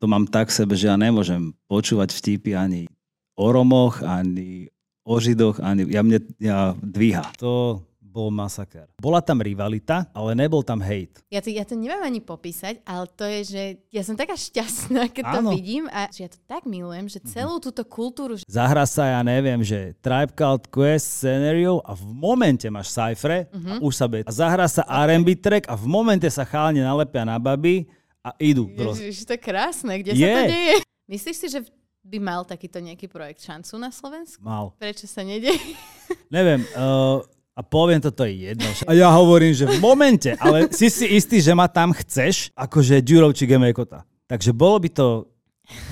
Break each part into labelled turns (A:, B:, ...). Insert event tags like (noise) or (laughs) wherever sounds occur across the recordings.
A: to mám tak v sebe, že ja nemôžem počúvať vtipy ani o Romoch, ani o Židoch, ani ja mne ja dvíha. To bol masaker. Bola tam rivalita, ale nebol tam hate.
B: Ja to, ja to neviem ani popísať, ale to je, že ja som taká šťastná, keď
A: Áno.
B: to vidím a že ja to tak milujem, že celú túto kultúru, že
A: Zahra sa, ja neviem, že Tribe Called Quest scenario a v momente máš cypher a už sa bude. A zahra sa R&B track a v momente sa chálne nalepia na baby a idú.
B: Ježiš, to je krásne, kde
A: Je.
B: sa to deje? Myslíš si, že by mal takýto nejaký projekt šancu na Slovensku?
A: Mal.
B: Prečo sa nedieje? (laughs)
A: Neviem, uh, a poviem toto je jedno. A ja hovorím, že v momente, ale si si istý, že ma tam chceš, akože Ďurov či Gemekota. Takže bolo by to,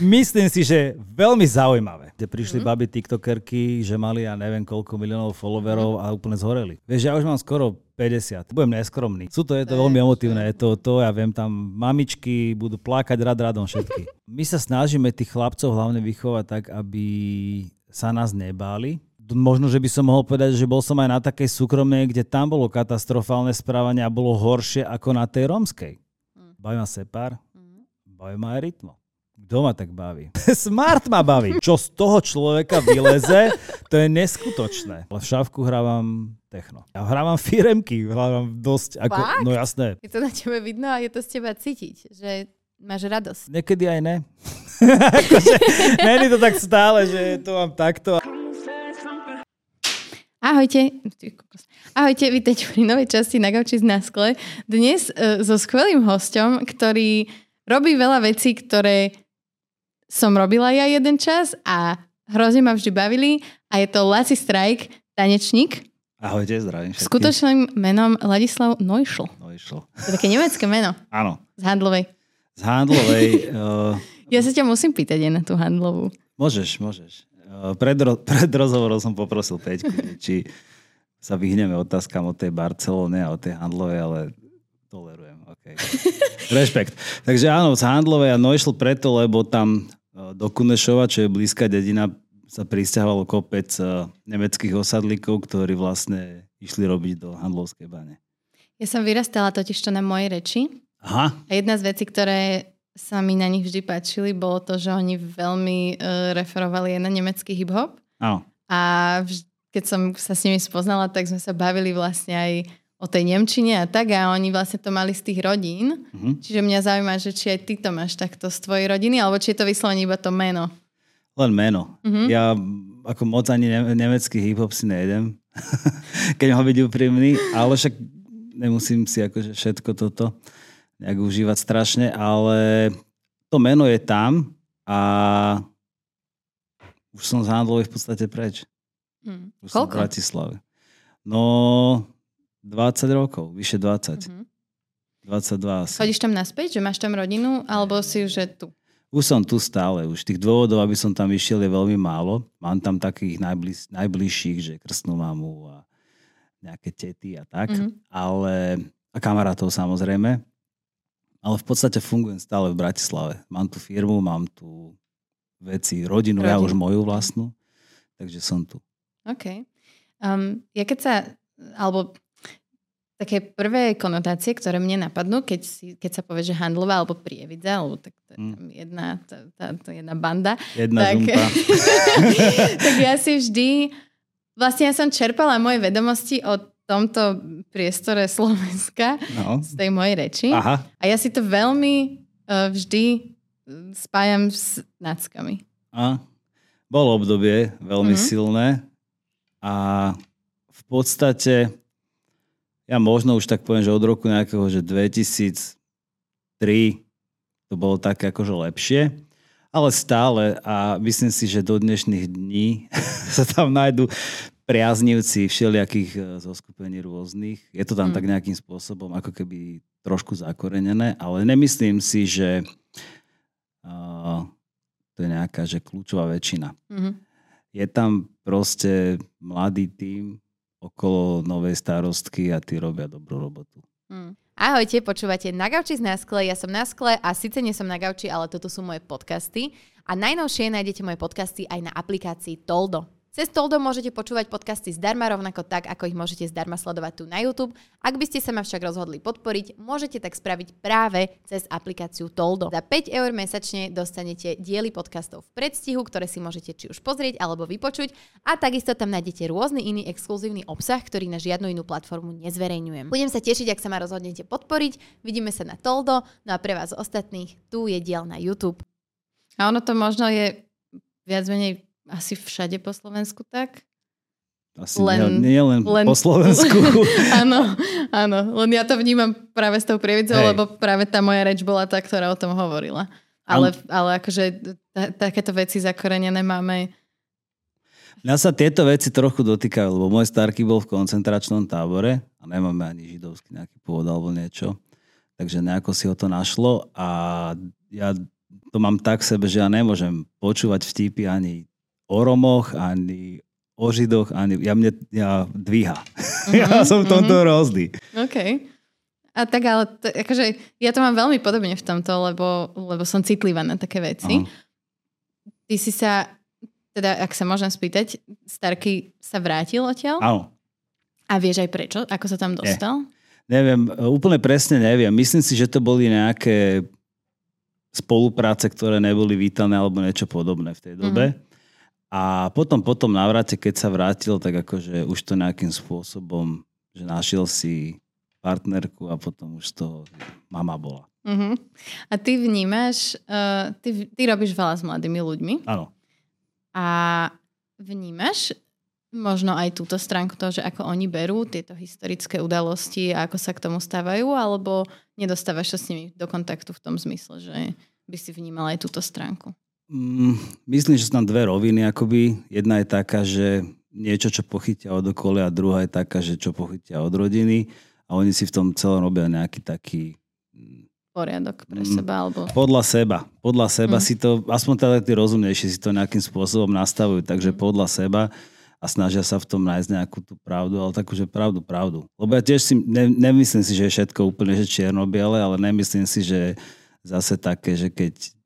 A: myslím si, že veľmi zaujímavé. Kde prišli mm-hmm. baby tiktokerky, že mali ja neviem koľko miliónov followerov a úplne zhoreli. Vieš, ja už mám skoro 50. Budem neskromný. Sú to, je to veľmi emotívne. Je to, to, ja viem, tam mamičky budú plakať rad radom všetky. (laughs) My sa snažíme tých chlapcov hlavne vychovať tak, aby sa nás nebáli, možno, že by som mohol povedať, že bol som aj na takej súkromnej, kde tam bolo katastrofálne správanie a bolo horšie ako na tej rómskej. Baví ma sepár, baví ma aj rytmo. Kto ma tak baví? (laughs) Smart ma baví. Čo z toho človeka vyleze, to je neskutočné. Ale v šavku hrávam techno. Ja hrávam firemky, hrávam dosť ako...
B: Fakt?
A: No jasné.
B: Je to na tebe vidno a je to z teba cítiť, že máš radosť.
A: Niekedy aj ne. (laughs) akože, není to tak stále, že to mám takto.
B: Ahojte. Ahojte, vítajte pri novej časti na Gauči z Naskle. Dnes uh, so skvelým hostom, ktorý robí veľa vecí, ktoré som robila ja jeden čas a hrozne ma vždy bavili a je to Laci Strike, tanečník,
A: Ahojte, zdravím
B: s
A: všetkých.
B: skutočným menom Ladislav Neuschl.
A: Išlo.
B: To je také nemecké meno
A: Áno.
B: z handlovej.
A: Z handlovej... Uh, (laughs)
B: Ja sa ťa musím pýtať aj na tú handlovú.
A: Môžeš, môžeš. Eh, Pred, ro- pred rozhovorom som poprosil Peťku, či sa vyhneme otázkam o tej Barcelone a o tej handlovej, ale tolerujem. Okay. (laughs) Rešpekt. Takže áno, z handlovej a išlo preto, lebo tam do Kunešova, čo je blízka dedina, sa pristahovalo kopec eh, nemeckých osadlíkov, ktorí vlastne išli robiť do handlovskej bane.
B: Ja som vyrastala totiž to na mojej reči
A: Aha,
B: A jedna z vecí, ktoré sa mi na nich vždy páčili, bolo to, že oni veľmi uh, referovali aj na nemecký hip-hop.
A: áno.
B: A vž- keď som sa s nimi spoznala, tak sme sa bavili vlastne aj o tej Nemčine a tak a oni vlastne to mali z tých rodín.
A: Mhm.
B: Čiže mňa zaujíma, že či aj ty to máš takto z tvojej rodiny, alebo či je to vyslovene iba to meno.
A: Len meno.
B: Mhm.
A: Ja ako moc ani ne- nemecký hip-hop si nejedem, (laughs) keď mám byť úprimný, ale však nemusím si akože všetko toto nejak užívať strašne, ale to meno je tam a už som z Handlovej v podstate preč.
B: Hm.
A: Už som v
B: Koľko?
A: Bratislave. No, 20 rokov, vyše 20.
B: Mhm.
A: 22 asi.
B: Chodíš tam naspäť, že máš tam rodinu, alebo si už tu?
A: Už som tu stále. Už tých dôvodov, aby som tam išiel, je veľmi málo. Mám tam takých najbliž, najbližších, že krstnú mamu a nejaké tety a tak.
B: Mhm.
A: Ale, a kamarátov samozrejme. Ale v podstate fungujem stále v Bratislave. Mám tu firmu, mám tu veci, rodinu, ja
B: Rodinu.
A: už moju vlastnú. Takže som tu.
B: OK. Um, ja keď sa, alebo také prvé konotácie, ktoré mne napadnú, keď, si, keď sa povie, že handlová alebo prievidza, alebo tak to je
A: Mm.
B: tam jedna, tá, tá, tá jedna banda,
A: Jedna
B: Tak- (laughs) tak ja si vždy, vlastne ja som čerpala moje vedomosti o tomto priestore Slovenska
A: No.
B: z tej mojej reči.
A: Aha.
B: A ja si to veľmi uh, vždy uh, spájam s nackami.
A: A bolo obdobie veľmi
B: Mhm.
A: silné a v podstate ja možno už tak poviem, že od roku nejakého, že 2003 to bolo také akože lepšie, ale stále a myslím si, že do dnešných dní (laughs) sa tam nájdú priaznivci všelijakých eh, zoskupení rôznych. Je to tam
B: Mm.
A: tak nejakým spôsobom ako keby trošku zakorenené, ale nemyslím si, že uh, to je nejaká že kľúčová väčšina
B: Mhm.
A: je tam proste mladý tím okolo novej starostky a tí robia dobrú robotu.
B: Mm. Ahojte, počúvate Na gauči z Naskle, ja som Naskle a síce nie som na gauči, ale toto sú moje podcasty a najnovšie nájdete moje podcasty aj na aplikácii Toldo.
C: Cez Toldo môžete počúvať podcasty zdarma rovnako tak, ako ich môžete zdarma sledovať tu na YouTube. Ak by ste sa ma však rozhodli podporiť, môžete tak spraviť práve cez aplikáciu Toldo. Za 5 eur mesačne dostanete diely podcastov v predstihu, ktoré si môžete či už pozrieť alebo vypočuť a takisto tam nájdete rôzny iný exkluzívny obsah, ktorý na žiadnu inú platformu nezverejňujem. Budem sa tešiť, ak sa ma rozhodnete podporiť. Vidíme sa na Toldo, no a pre vás ostatných tu je diel na YouTube.
B: A ono to možno je viac menej asi všade po Slovensku tak.
A: Asi len, nie, nie len, len po Slovensku. (laughs)
B: áno, áno, len ja to vnímam práve s tou prievidzou, lebo práve tá moja reč bola tá, ktorá o tom hovorila. Ale, ale akože t- takéto veci zakorenené máme.
A: Mňa sa tieto veci trochu dotýkajú, lebo môj starky bol v koncentračnom tábore a nemáme ani židovský nejaký pôvod alebo niečo. Takže nejako si ho to našlo a ja to mám tak sebe, že ja nemôžem počúvať vtipy ani o Romoch, ani o Židoch, ani ja mne ja dvíha. Mm-hmm, (laughs) ja som v tomto mm-hmm. rôzny.
B: OK. A tak ale, to, akože, ja to mám veľmi podobne v tomto, lebo, lebo som citlivá na také veci. Aha. Ty si sa, teda ak sa môžem spýtať, Starky sa vrátil odtiaľ?
A: Áno.
B: A vieš aj prečo? Ako sa tam dostal?
A: Nie. Neviem, úplne presne neviem. Myslím si, že to boli nejaké spolupráce, ktoré neboli vítané alebo niečo podobné v tej dobe. Mm-hmm. A potom, potom návrate, keď sa vrátil, tak akože už to nejakým spôsobom, že našiel si partnerku a potom už to mama bola.
B: Uh-huh. A ty vnímaš, uh, ty, ty robíš veľa s mladými ľuďmi.
A: Áno.
B: A vnímaš možno aj túto stránku toho, že ako oni berú tieto historické udalosti a ako sa k tomu stávajú, alebo nedostávaš sa s nimi do kontaktu v tom zmysle, že by si vnímala aj túto stránku?
A: Mm, myslím, že sú tam dve roviny. Akoby. Jedna je taká, že niečo, čo pochytia od okolia, a druhá je taká, že čo pochytia od rodiny a oni si v tom celom robia nejaký taký
B: mm, poriadok pre mm, seba? Alebo...
A: Podľa seba. Podľa seba mm. si to, aspoň teda tí rozumnejší si to nejakým spôsobom nastavujú, takže mm. podľa seba a snažia sa v tom nájsť nejakú tú pravdu, ale takú, že pravdu, pravdu. Lebo ja tiež si, ne, nemyslím si, že je všetko úplne že čierno-biele, ale nemyslím si, že zase také, že keď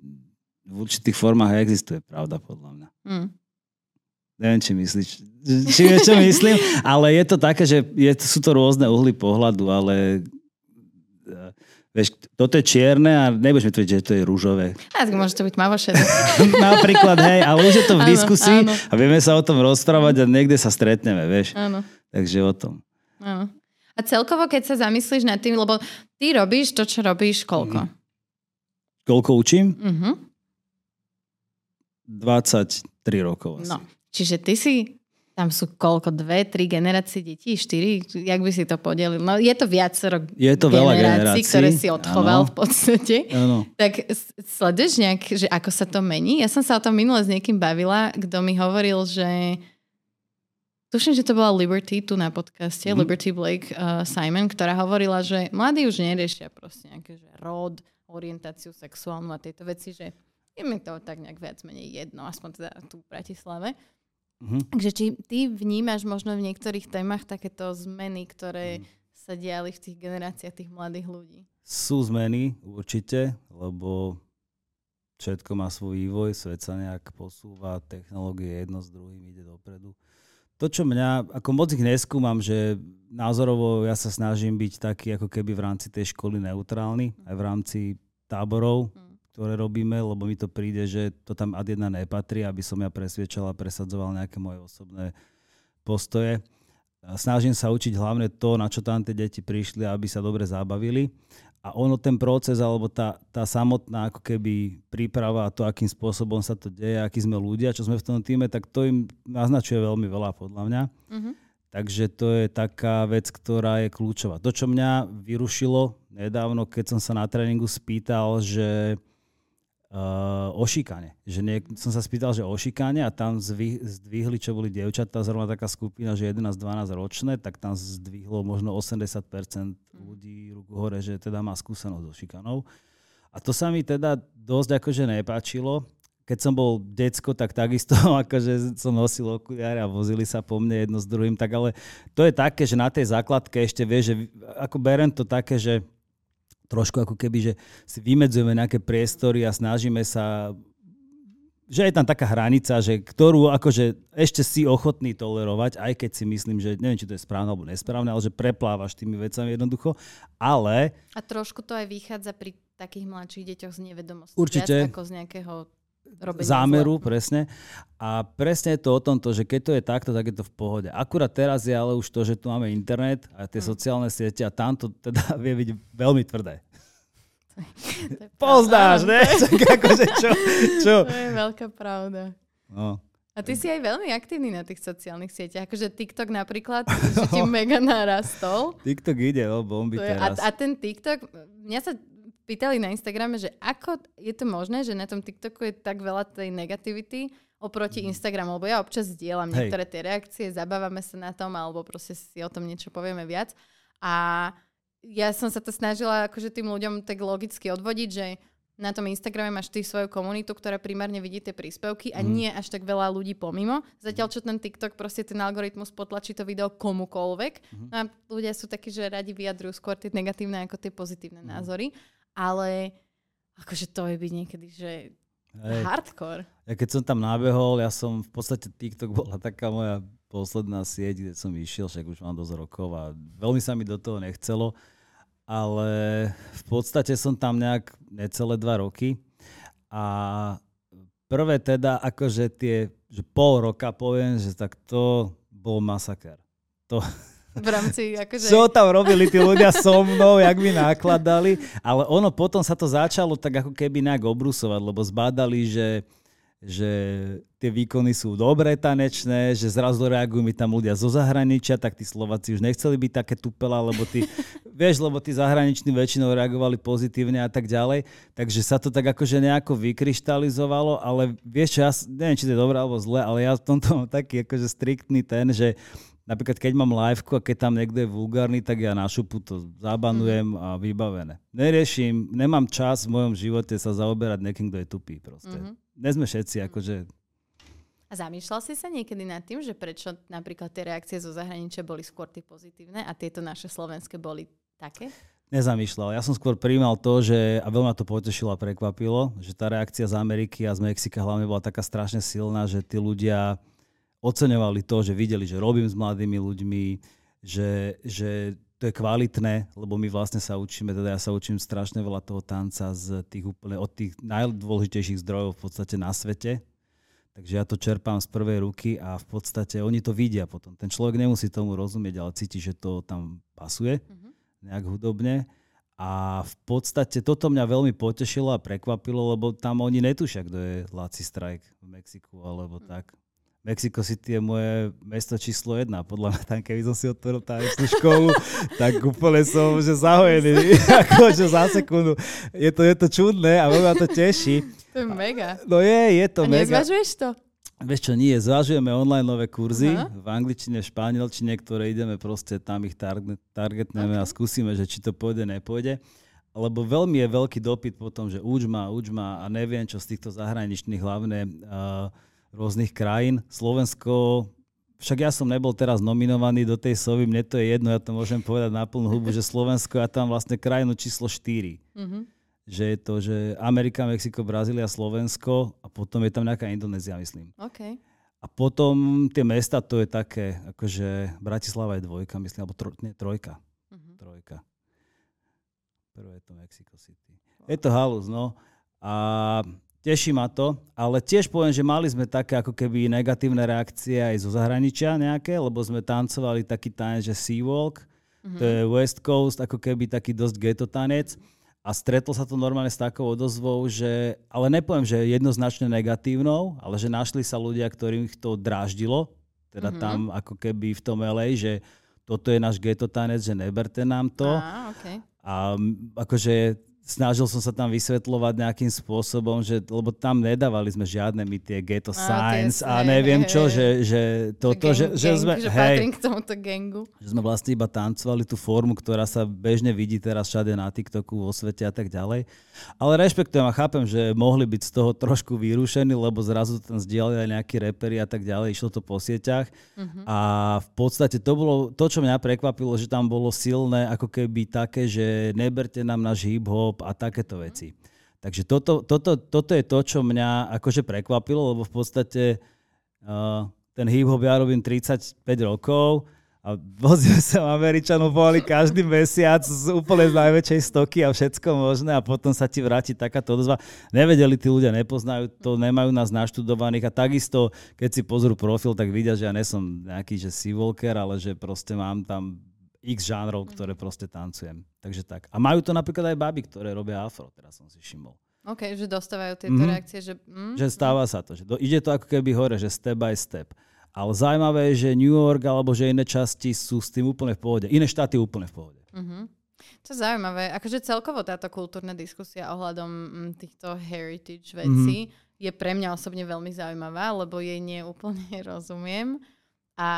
A: v určitých formách existuje pravda, podľa mňa. Mm. Neviem, či myslíš, či vieš, čo myslím, ale je to také, že je, sú to rôzne uhly pohľadu, ale e, vieš, toto je čierne a nebudeš mi tvrdiť, že to je rúžové.
B: A tak môže to byť mavošedé. (laughs)
A: Napríklad, hej, ale už je to v diskusii áno. a vieme sa o tom rozprávať a niekde sa stretneme, vieš.
B: Áno.
A: Takže o tom.
B: Áno. A celkovo, keď sa zamyslíš nad tým, lebo ty robíš to, čo robíš, koľko? Mm.
A: Koľko učím?
B: Mhm.
A: 23 rokov asi. No,
B: čiže ty si tam sú koľko? Dve, tri generácie detí? Štyri? Jak by si to podelil? No je to viacero
A: je to veľa generácií,
B: ktoré si odchoval ano. v podstate.
A: Ano.
B: Tak sleduješ nejak, že ako sa to mení? Ja som sa o tom minule s niekým bavila, kto mi hovoril, že Tuším, že to bola Liberty tu na podcaste, mm. Liberty Blake uh, Simon, ktorá hovorila, že mladí už neriešia proste nejaké, že rod, orientáciu sexuálnu a tieto veci, že je mi to tak nejak viac menej jedno, aspoň teda tu v Bratislave. Mm-hmm. Takže či ty vnímaš možno v niektorých témach takéto zmeny, ktoré mm. sa diali v tých generáciách tých mladých ľudí?
A: Sú zmeny, určite, lebo všetko má svoj vývoj, svet sa nejak posúva, technológie jedno s druhým ide dopredu. To, čo mňa, ako moc ich neskúmam, že názorovo ja sa snažím byť taký ako keby v rámci tej školy neutrálny, aj v rámci táborov. Mm ktoré robíme, lebo mi to príde, že to tam ad jedna nepatrí, aby som ja presviečal a presadzoval nejaké moje osobné postoje. Snažím sa učiť hlavne to, na čo tam tie deti prišli, aby sa dobre zabavili. A ono, ten proces, alebo tá, tá samotná ako keby príprava a to, akým spôsobom sa to deje, akí sme ľudia, čo sme v tom týme, tak to im naznačuje veľmi veľa podľa mňa. Mm-hmm. Takže to je taká vec, ktorá je kľúčová. To, čo mňa vyrušilo nedávno, keď som sa na tréningu spýtal, že uh, o šikane. Že niek- som sa spýtal, že o šikane a tam zvy- zdvihli, čo boli dievčatá, zrovna taká skupina, že 11-12 ročné, tak tam zdvihlo možno 80% ľudí ruku hore, že teda má skúsenosť so šikanou. A to sa mi teda dosť akože nepáčilo. Keď som bol decko, tak takisto (laughs) akože som nosil okuliare a vozili sa po mne jedno s druhým. Tak ale to je také, že na tej základke ešte vie, že ako berem to také, že trošku ako keby, že si vymedzujeme nejaké priestory a snažíme sa že je tam taká hranica, že ktorú akože ešte si ochotný tolerovať, aj keď si myslím, že neviem, či to je správne alebo nesprávne, ale že preplávaš tými vecami jednoducho, ale...
B: A trošku to aj vychádza pri takých mladších deťoch z nevedomosti.
A: Určite.
B: Viac ako z nejakého robenia
A: zámeru,
B: zla.
A: presne. A presne je to o tomto, že keď to je takto, tak je to v pohode. Akurát teraz je ale už to, že tu máme internet a tie
B: Hm.
A: sociálne siete a tam to teda (laughs) vie byť veľmi tvrdé. Poznáš, ne? (laughs) Akože čo? čo?
B: To je veľká pravda.
A: No.
B: A ty si aj veľmi aktívny na tých sociálnych sieťach. Akože TikTok napríklad, že ti (laughs) mega narastol.
A: TikTok ide o bomby
B: To je, a,
A: teraz.
B: a ten TikTok, mňa sa pýtali na Instagrame, že ako je to možné, že na tom TikToku je tak veľa tej negativity oproti Instagramu, lebo ja občas zdieľam
A: Hej.
B: niektoré tie reakcie, zabávame sa na tom, alebo proste si o tom niečo povieme viac. A ja som sa to snažila akože tým ľuďom tak logicky odvodiť, že na tom Instagrame máš ty svoju komunitu, ktorá primárne vidí tie príspevky a
A: Mhm.
B: nie až tak veľa ľudí pomimo. Zatiaľ, čo ten TikTok, proste ten algoritmus potlačí to video komukoľvek.
A: Mhm.
B: No a ľudia sú takí, že radi vyjadrujú skôr tie negatívne ako tie pozitívne
A: Mhm.
B: názory. Ale akože to je byť niekedy, že
A: Hej.
B: hardcore.
A: Ja keď som tam nabehol, ja som v podstate TikTok bola taká moja posledná sieť, kde som išiel, však už mám dosť rokov a veľmi sa mi do toho nechcelo, ale v podstate som tam nejak necelé dva roky a prvé teda akože tie, že pol roka poviem, že tak to bol masaker. To,
B: V rámci akože...
A: čo tam robili tí ľudia so mnou, jak mi nakladali, ale ono potom sa to začalo tak ako keby nejak obrusovať, lebo zbádali, že, že tie výkony sú dobré tanečné, že zrazu reagujú mi tam ľudia zo zahraničia, tak tí Slováci už nechceli byť také tupela, lebo tí, (laughs) vieš, lebo tí zahraniční väčšinou reagovali pozitívne a tak ďalej. Takže sa to tak akože nejako vykryštalizovalo, ale vieš čo, ja neviem, či to je dobré alebo zle, ale ja v tomto mám taký akože striktný ten, že Napríklad, keď mám liveku a keď tam niekto je vulgárny, tak ja na šupu to zabanujem a vybavené. Neriešim, nemám čas v mojom živote sa zaoberať niekým, kto je tupý proste.
B: Mhm.
A: Nie sme všetci akože...
B: A zamýšľal si sa niekedy nad tým, že prečo napríklad tie reakcie zo zahraničia boli skôr tie pozitívne a tieto naše slovenské boli také?
A: Nezamýšľal. Ja som skôr príjmal to, že, a veľmi ma to potešilo a prekvapilo, že tá reakcia z Ameriky a z Mexika hlavne bola taká strašne silná, že tí ľudia oceňovali to, že videli, že robím s mladými ľuďmi, že, že to je kvalitné, lebo my vlastne sa učíme, teda ja sa učím strašne veľa toho tanca z tých úplne, od tých najdôležitejších zdrojov v podstate na svete. Takže ja to čerpám z prvej ruky a v podstate oni to vidia potom. Ten človek nemusí tomu rozumieť, ale cíti, že to tam pasuje
B: Mhm.
A: nejak hudobne. A v podstate toto mňa veľmi potešilo a prekvapilo, lebo tam oni netušia, kto je Laci Strike v Mexiku alebo tak. Mexico City je moje mesto číslo jedna. Podľa mňa tam, keby som si otvoril tanečnú školu, (laughs) tak úplne som že zahojený. (laughs) akože za sekundu. Je to, je to čudné a veľmi ma to teší.
B: To je mega.
A: No je, je to
B: a
A: mega.
B: nezvažuješ to?
A: Vieš čo, nie, zvažujeme online nové kurzy
B: Aha.
A: v angličtine, v španielčine, ktoré ideme proste, tam ich target, targetneme a skúsime, že či to pôjde, nepôjde. Lebo veľmi je veľký dopyt potom, že uč ma, uč ma a neviem, čo z týchto zahraničných hlavne uh, rôznych krajín. Slovensko, však ja som nebol teraz nominovaný do tej sovy, mne to je jedno, ja to môžem povedať na plnú hubu, že Slovensko je tam vlastne krajinu číslo 4
B: Mhm.
A: že je to, že Amerika, Mexiko, Brazília, Slovensko a potom je tam nejaká Indonézia, myslím.
B: OK.
A: A potom tie mesta, to je také, akože Bratislava je dvojka, myslím, alebo tro, nie, trojka.
B: Mhm.
A: Trojka. Prvé je to Mexico City. Je to halus, no. A teší ma to, ale tiež poviem, že mali sme také ako keby negatívne reakcie aj zo zahraničia nejaké, lebo sme tancovali taký tanec, že Seawalk,
B: Mhm.
A: to je West Coast, ako keby taký dosť ghetto tanec. A stretol sa to normálne s takou odozvou, že, ale nepoviem, že jednoznačne negatívnou, ale že našli sa ľudia, ktorým ich to dráždilo, teda
B: Mhm.
A: tam ako keby v tom LA, že toto je náš ghetto tanec, že neberte nám to.
B: Á, OK.
A: A akože snažil som sa tam vysvetľovať nejakým spôsobom, že, lebo tam nedávali sme žiadne my tie ghetto
B: tie
A: signs a
B: jasné,
A: neviem
B: hej,
A: čo,
B: hej.
A: že, že toto,
B: gang,
A: že, že
B: gang,
A: sme,
B: že
A: hej,
B: k tomuto gangu.
A: že sme vlastne iba tancovali tú formu, ktorá sa bežne vidí teraz všade na TikToku, vo svete a tak ďalej. Ale rešpektujem a chápem, že mohli byť z toho trošku vyrušení, lebo zrazu tam zdieľali aj nejakí reperi a tak ďalej, išlo to po sieťach.
B: Mhm.
A: A v podstate to bolo, to, čo mňa prekvapilo, že tam bolo silné ako keby také, že neberte nám náš hip-hop a takéto veci. Takže toto, toto, toto je to, čo mňa akože prekvapilo, lebo v podstate uh, ten hip-hop ja robím 35 rokov a vozil (laughs) som Američanov povali každý mesiac z úplne z najväčšej stoky a všetko možné a potom sa ti vráti takáto odozva. Nevedeli tí ľudia, nepoznajú to, nemajú nás naštudovaných a takisto, keď si pozrú profil, tak vidia, že ja nesom nejaký, že sea walker, ale že proste mám tam x žánrov, ktoré proste tancujem. Takže tak. A majú to napríklad aj baby, ktoré robia afro, teraz som si všimol.
B: OK, že dostávajú tieto mm-hmm. reakcie, že... Mm,
A: že stáva sa to. Že do, ide to ako keby hore, že step by step. Ale zaujímavé je, že New York alebo že iné časti sú s tým úplne v pohode. Iné štáty úplne v pohode.
B: Mm-hmm. To je zaujímavé. Akože celkovo táto kultúrna diskusia ohľadom mm, týchto heritage vecí mm-hmm. je pre mňa osobne veľmi zaujímavá, lebo jej neúplne (laughs) rozumiem. A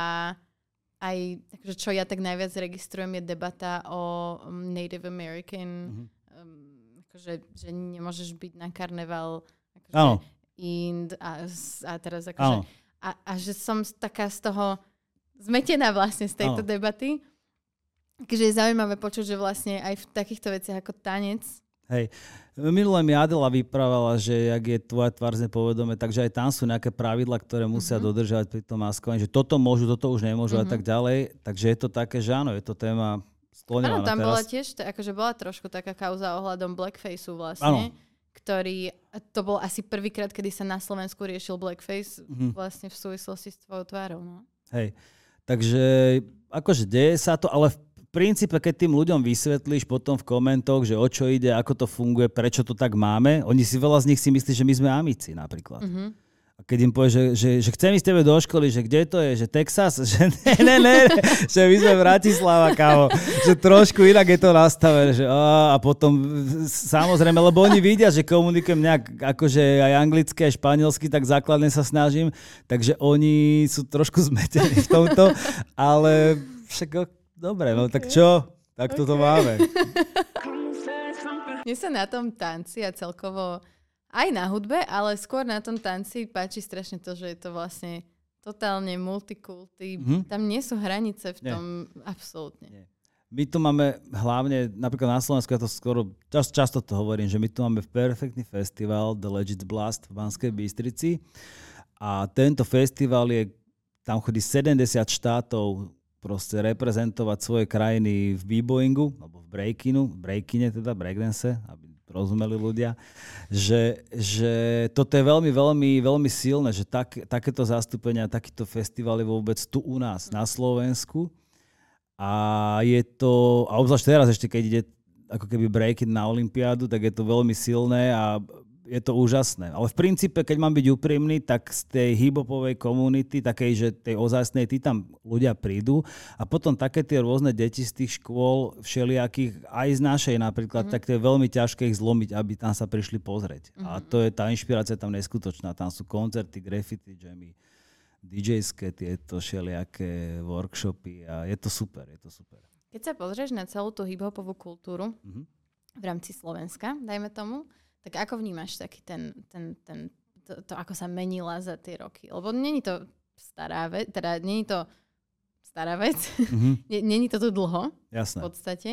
B: aj, takže čo ja tak najviac registrujem, je debata o um, Native American, mm-hmm. um, akože, že nemôžeš byť na karneval akože Ind a, a teraz akože... A, a že som taká z toho zmetená vlastne z tejto Áno. debaty. Takže je zaujímavé počuť, že vlastne aj v takýchto veciach ako tanec
A: Hej. Minule mi Adela vyprávala, že jak je tvoja tvár povedome, takže aj tam sú nejaké pravidla, ktoré musia mm-hmm. dodržať pri tom maskovaní, že toto môžu, toto už nemôžu mm-hmm. a tak ďalej. Takže je to také, že áno, je to téma sklonená.
B: Áno, tam
A: teraz.
B: bola tiež, akože bola trošku taká kauza ohľadom blackfaceu vlastne. Áno ktorý, to bol asi prvýkrát, kedy sa na Slovensku riešil blackface mm-hmm. vlastne v súvislosti s tvojou tvárou. No.
A: Hej, takže akože deje sa to, ale v princípe, keď tým ľuďom vysvetlíš potom v komentoch, že o čo ide, ako to funguje, prečo to tak máme, oni si veľa z nich si myslí, že my sme amici napríklad. Mm-hmm. A keď im povie, že, že, že chcem ísť tebe do školy, že kde to je, že Texas, (laughs) že ne, ne, ne, že my sme Bratislava, kámo. Že trošku inak je to nastavené. Že, a, a potom samozrejme, lebo oni vidia, že komunikujem nejak akože aj anglicky, aj španielsky, tak základne sa snažím. Takže oni sú trošku zmetení v tomto, ale však Dobre, no okay. tak čo? Tak okay. toto máme. (laughs)
B: Mne sa na tom tanci a celkovo aj na hudbe, ale skôr na tom tanci páči strašne to, že je to vlastne totálne multikulty. Mm-hmm. Tam nie sú hranice v tom nie. absolútne. Nie.
A: My tu máme hlavne, napríklad na Slovensku, ja to skoro, čas, často to hovorím, že my tu máme perfektný festival The Legit Blast v Banskej Bystrici a tento festival je, tam chodí 70 štátov proste reprezentovať svoje krajiny v b-boyingu, alebo v breakinu, v breakine teda, breakdance, aby rozumeli ľudia, že, že toto je veľmi, veľmi, veľmi silné, že tak, takéto zastúpenia, takýto festival je vôbec tu u nás na Slovensku. A je to, a obzvlášť teraz ešte, keď ide ako keby breaking na Olympiádu, tak je to veľmi silné a je to úžasné. Ale v princípe, keď mám byť úprimný, tak z tej hibopovej komunity, takej, že tej ozajstnej, tí tam ľudia prídu a potom také tie rôzne deti z tých škôl, všelijakých, aj z našej napríklad, mm-hmm. tak to je veľmi ťažké ich zlomiť, aby tam sa prišli pozrieť. Mm-hmm. A mhm. to je, tá inšpirácia tam neskutočná. Tam sú koncerty, graffiti, jammy, DJské tieto všelijaké workshopy a je to super, je to super.
B: Keď sa pozrieš na celú tú hiphopovú kultúru mm-hmm. v rámci Slovenska, dajme tomu, tak ako vnímaš taký ten, ten, ten to, to, ako sa menila za tie roky? Lebo není to stará vec, teda není to stará vec, (laughs) mm-hmm. není to tu dlho
A: Jasné.
B: v podstate.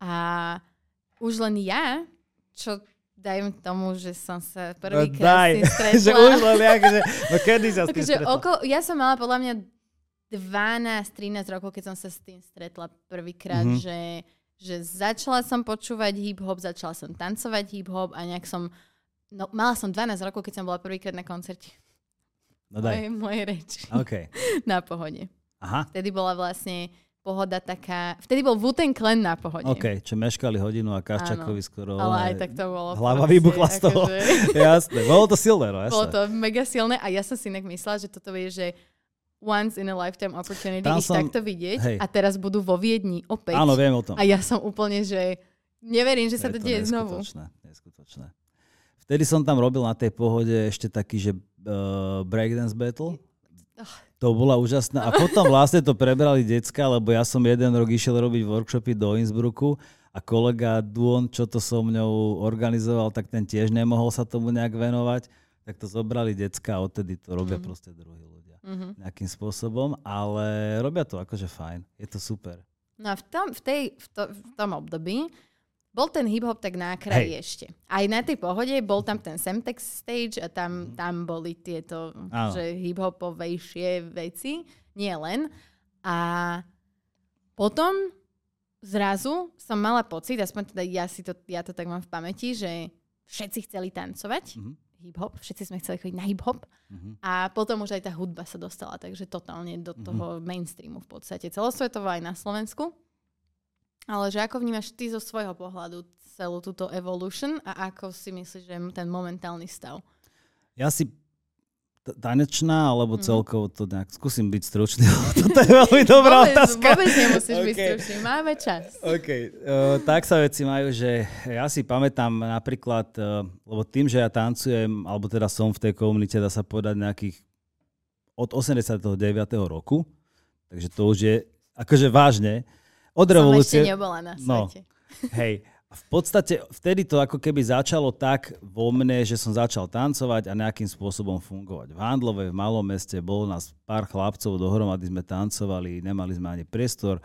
B: A už len ja, čo dajem tomu, že som sa prvýkrát no, stretla. (laughs)
A: že už len ja, že, no kedy sa
B: stretla? Okolo, ja som mala podľa mňa 12-13 rokov, keď som sa s tým stretla prvýkrát, mm-hmm. že že začala som počúvať hip-hop, začala som tancovať hip-hop a nejak som, no mala som 12 rokov, keď som bola prvýkrát na koncerte.
A: No daj.
B: Moje, moje reči.
A: Okay. (laughs)
B: na pohode.
A: Aha.
B: Vtedy bola vlastne pohoda taká... Vtedy bol Wooten Clan na pohode.
A: OK, čo meškali hodinu a Kaščakovi skoro...
B: Ale aj tak to bolo...
A: Hlava vybuchla z toho. Akože... (laughs) jasné, bolo to silné, no jasné.
B: Bolo to mega silné a ja som si inak myslela, že toto vie, že once in a lifetime opportunity Tam ich som, takto vidieť hej. a teraz budú vo Viedni opäť.
A: Áno, viem o tom.
B: A ja som úplne, že neverím, že sa to, to deje znovu.
A: Neskutočné. Vtedy som tam robil na tej pohode ešte taký, že uh, breakdance battle. To bola úžasná. A potom vlastne to prebrali decka, lebo ja som jeden rok išiel robiť workshopy do Innsbrucku a kolega Duon, čo to so mňou organizoval, tak ten tiež nemohol sa tomu nejak venovať. Tak to zobrali decka a odtedy to robia mm. proste druhý ľudia mm-hmm. nejakým spôsobom, ale robia to akože fajn. Je to super.
B: No a v tom, v tej, v to, v tom období
C: bol ten hip-hop tak na kraji ešte. Aj na tej pohode bol tam ten Semtex stage a tam, tam boli tieto
A: Áno.
C: že hip-hopovejšie veci, nie len. A potom zrazu som mala pocit, aspoň teda ja, si to, ja to tak mám v pamäti, že všetci chceli tancovať,
A: Mhm.
C: Hip-hop, všetci sme chceli chodiť na hip-hop
A: Mhm.
C: a potom už aj tá hudba sa dostala, takže totálne do toho mainstreamu v podstate, celosvetovo aj na Slovensku. Ale že ako vnímaš ty zo svojho pohľadu celú túto evolution a ako si myslíš, že je ten momentálny stav?
A: Ja si tanečná, alebo
C: Mhm.
A: celkovo to nejak... Skúsim byť stručný, (laughs) toto je veľmi dobrá
C: vôbec,
A: otázka.
C: vôbec nemusíš byť (laughs)
A: OK.
C: stručný, máme čas.
A: OK, uh, tak sa veci majú, že ja si pamätám napríklad, uh, lebo tým, že ja tancujem, alebo teda som v tej komunite, dá sa povedať nejakých od 89. roku, takže to už je akože vážne, od
C: Som ešte
A: revolúcie...
C: nebola na
A: No.
C: svete.
A: Hej, (laughs) a v podstate vtedy to ako keby začalo tak vo mne, že som začal tancovať a nejakým spôsobom fungovať. V Handlove, v malom meste, bolo nás pár chlapcov, dohromady sme tancovali, nemali sme ani priestor,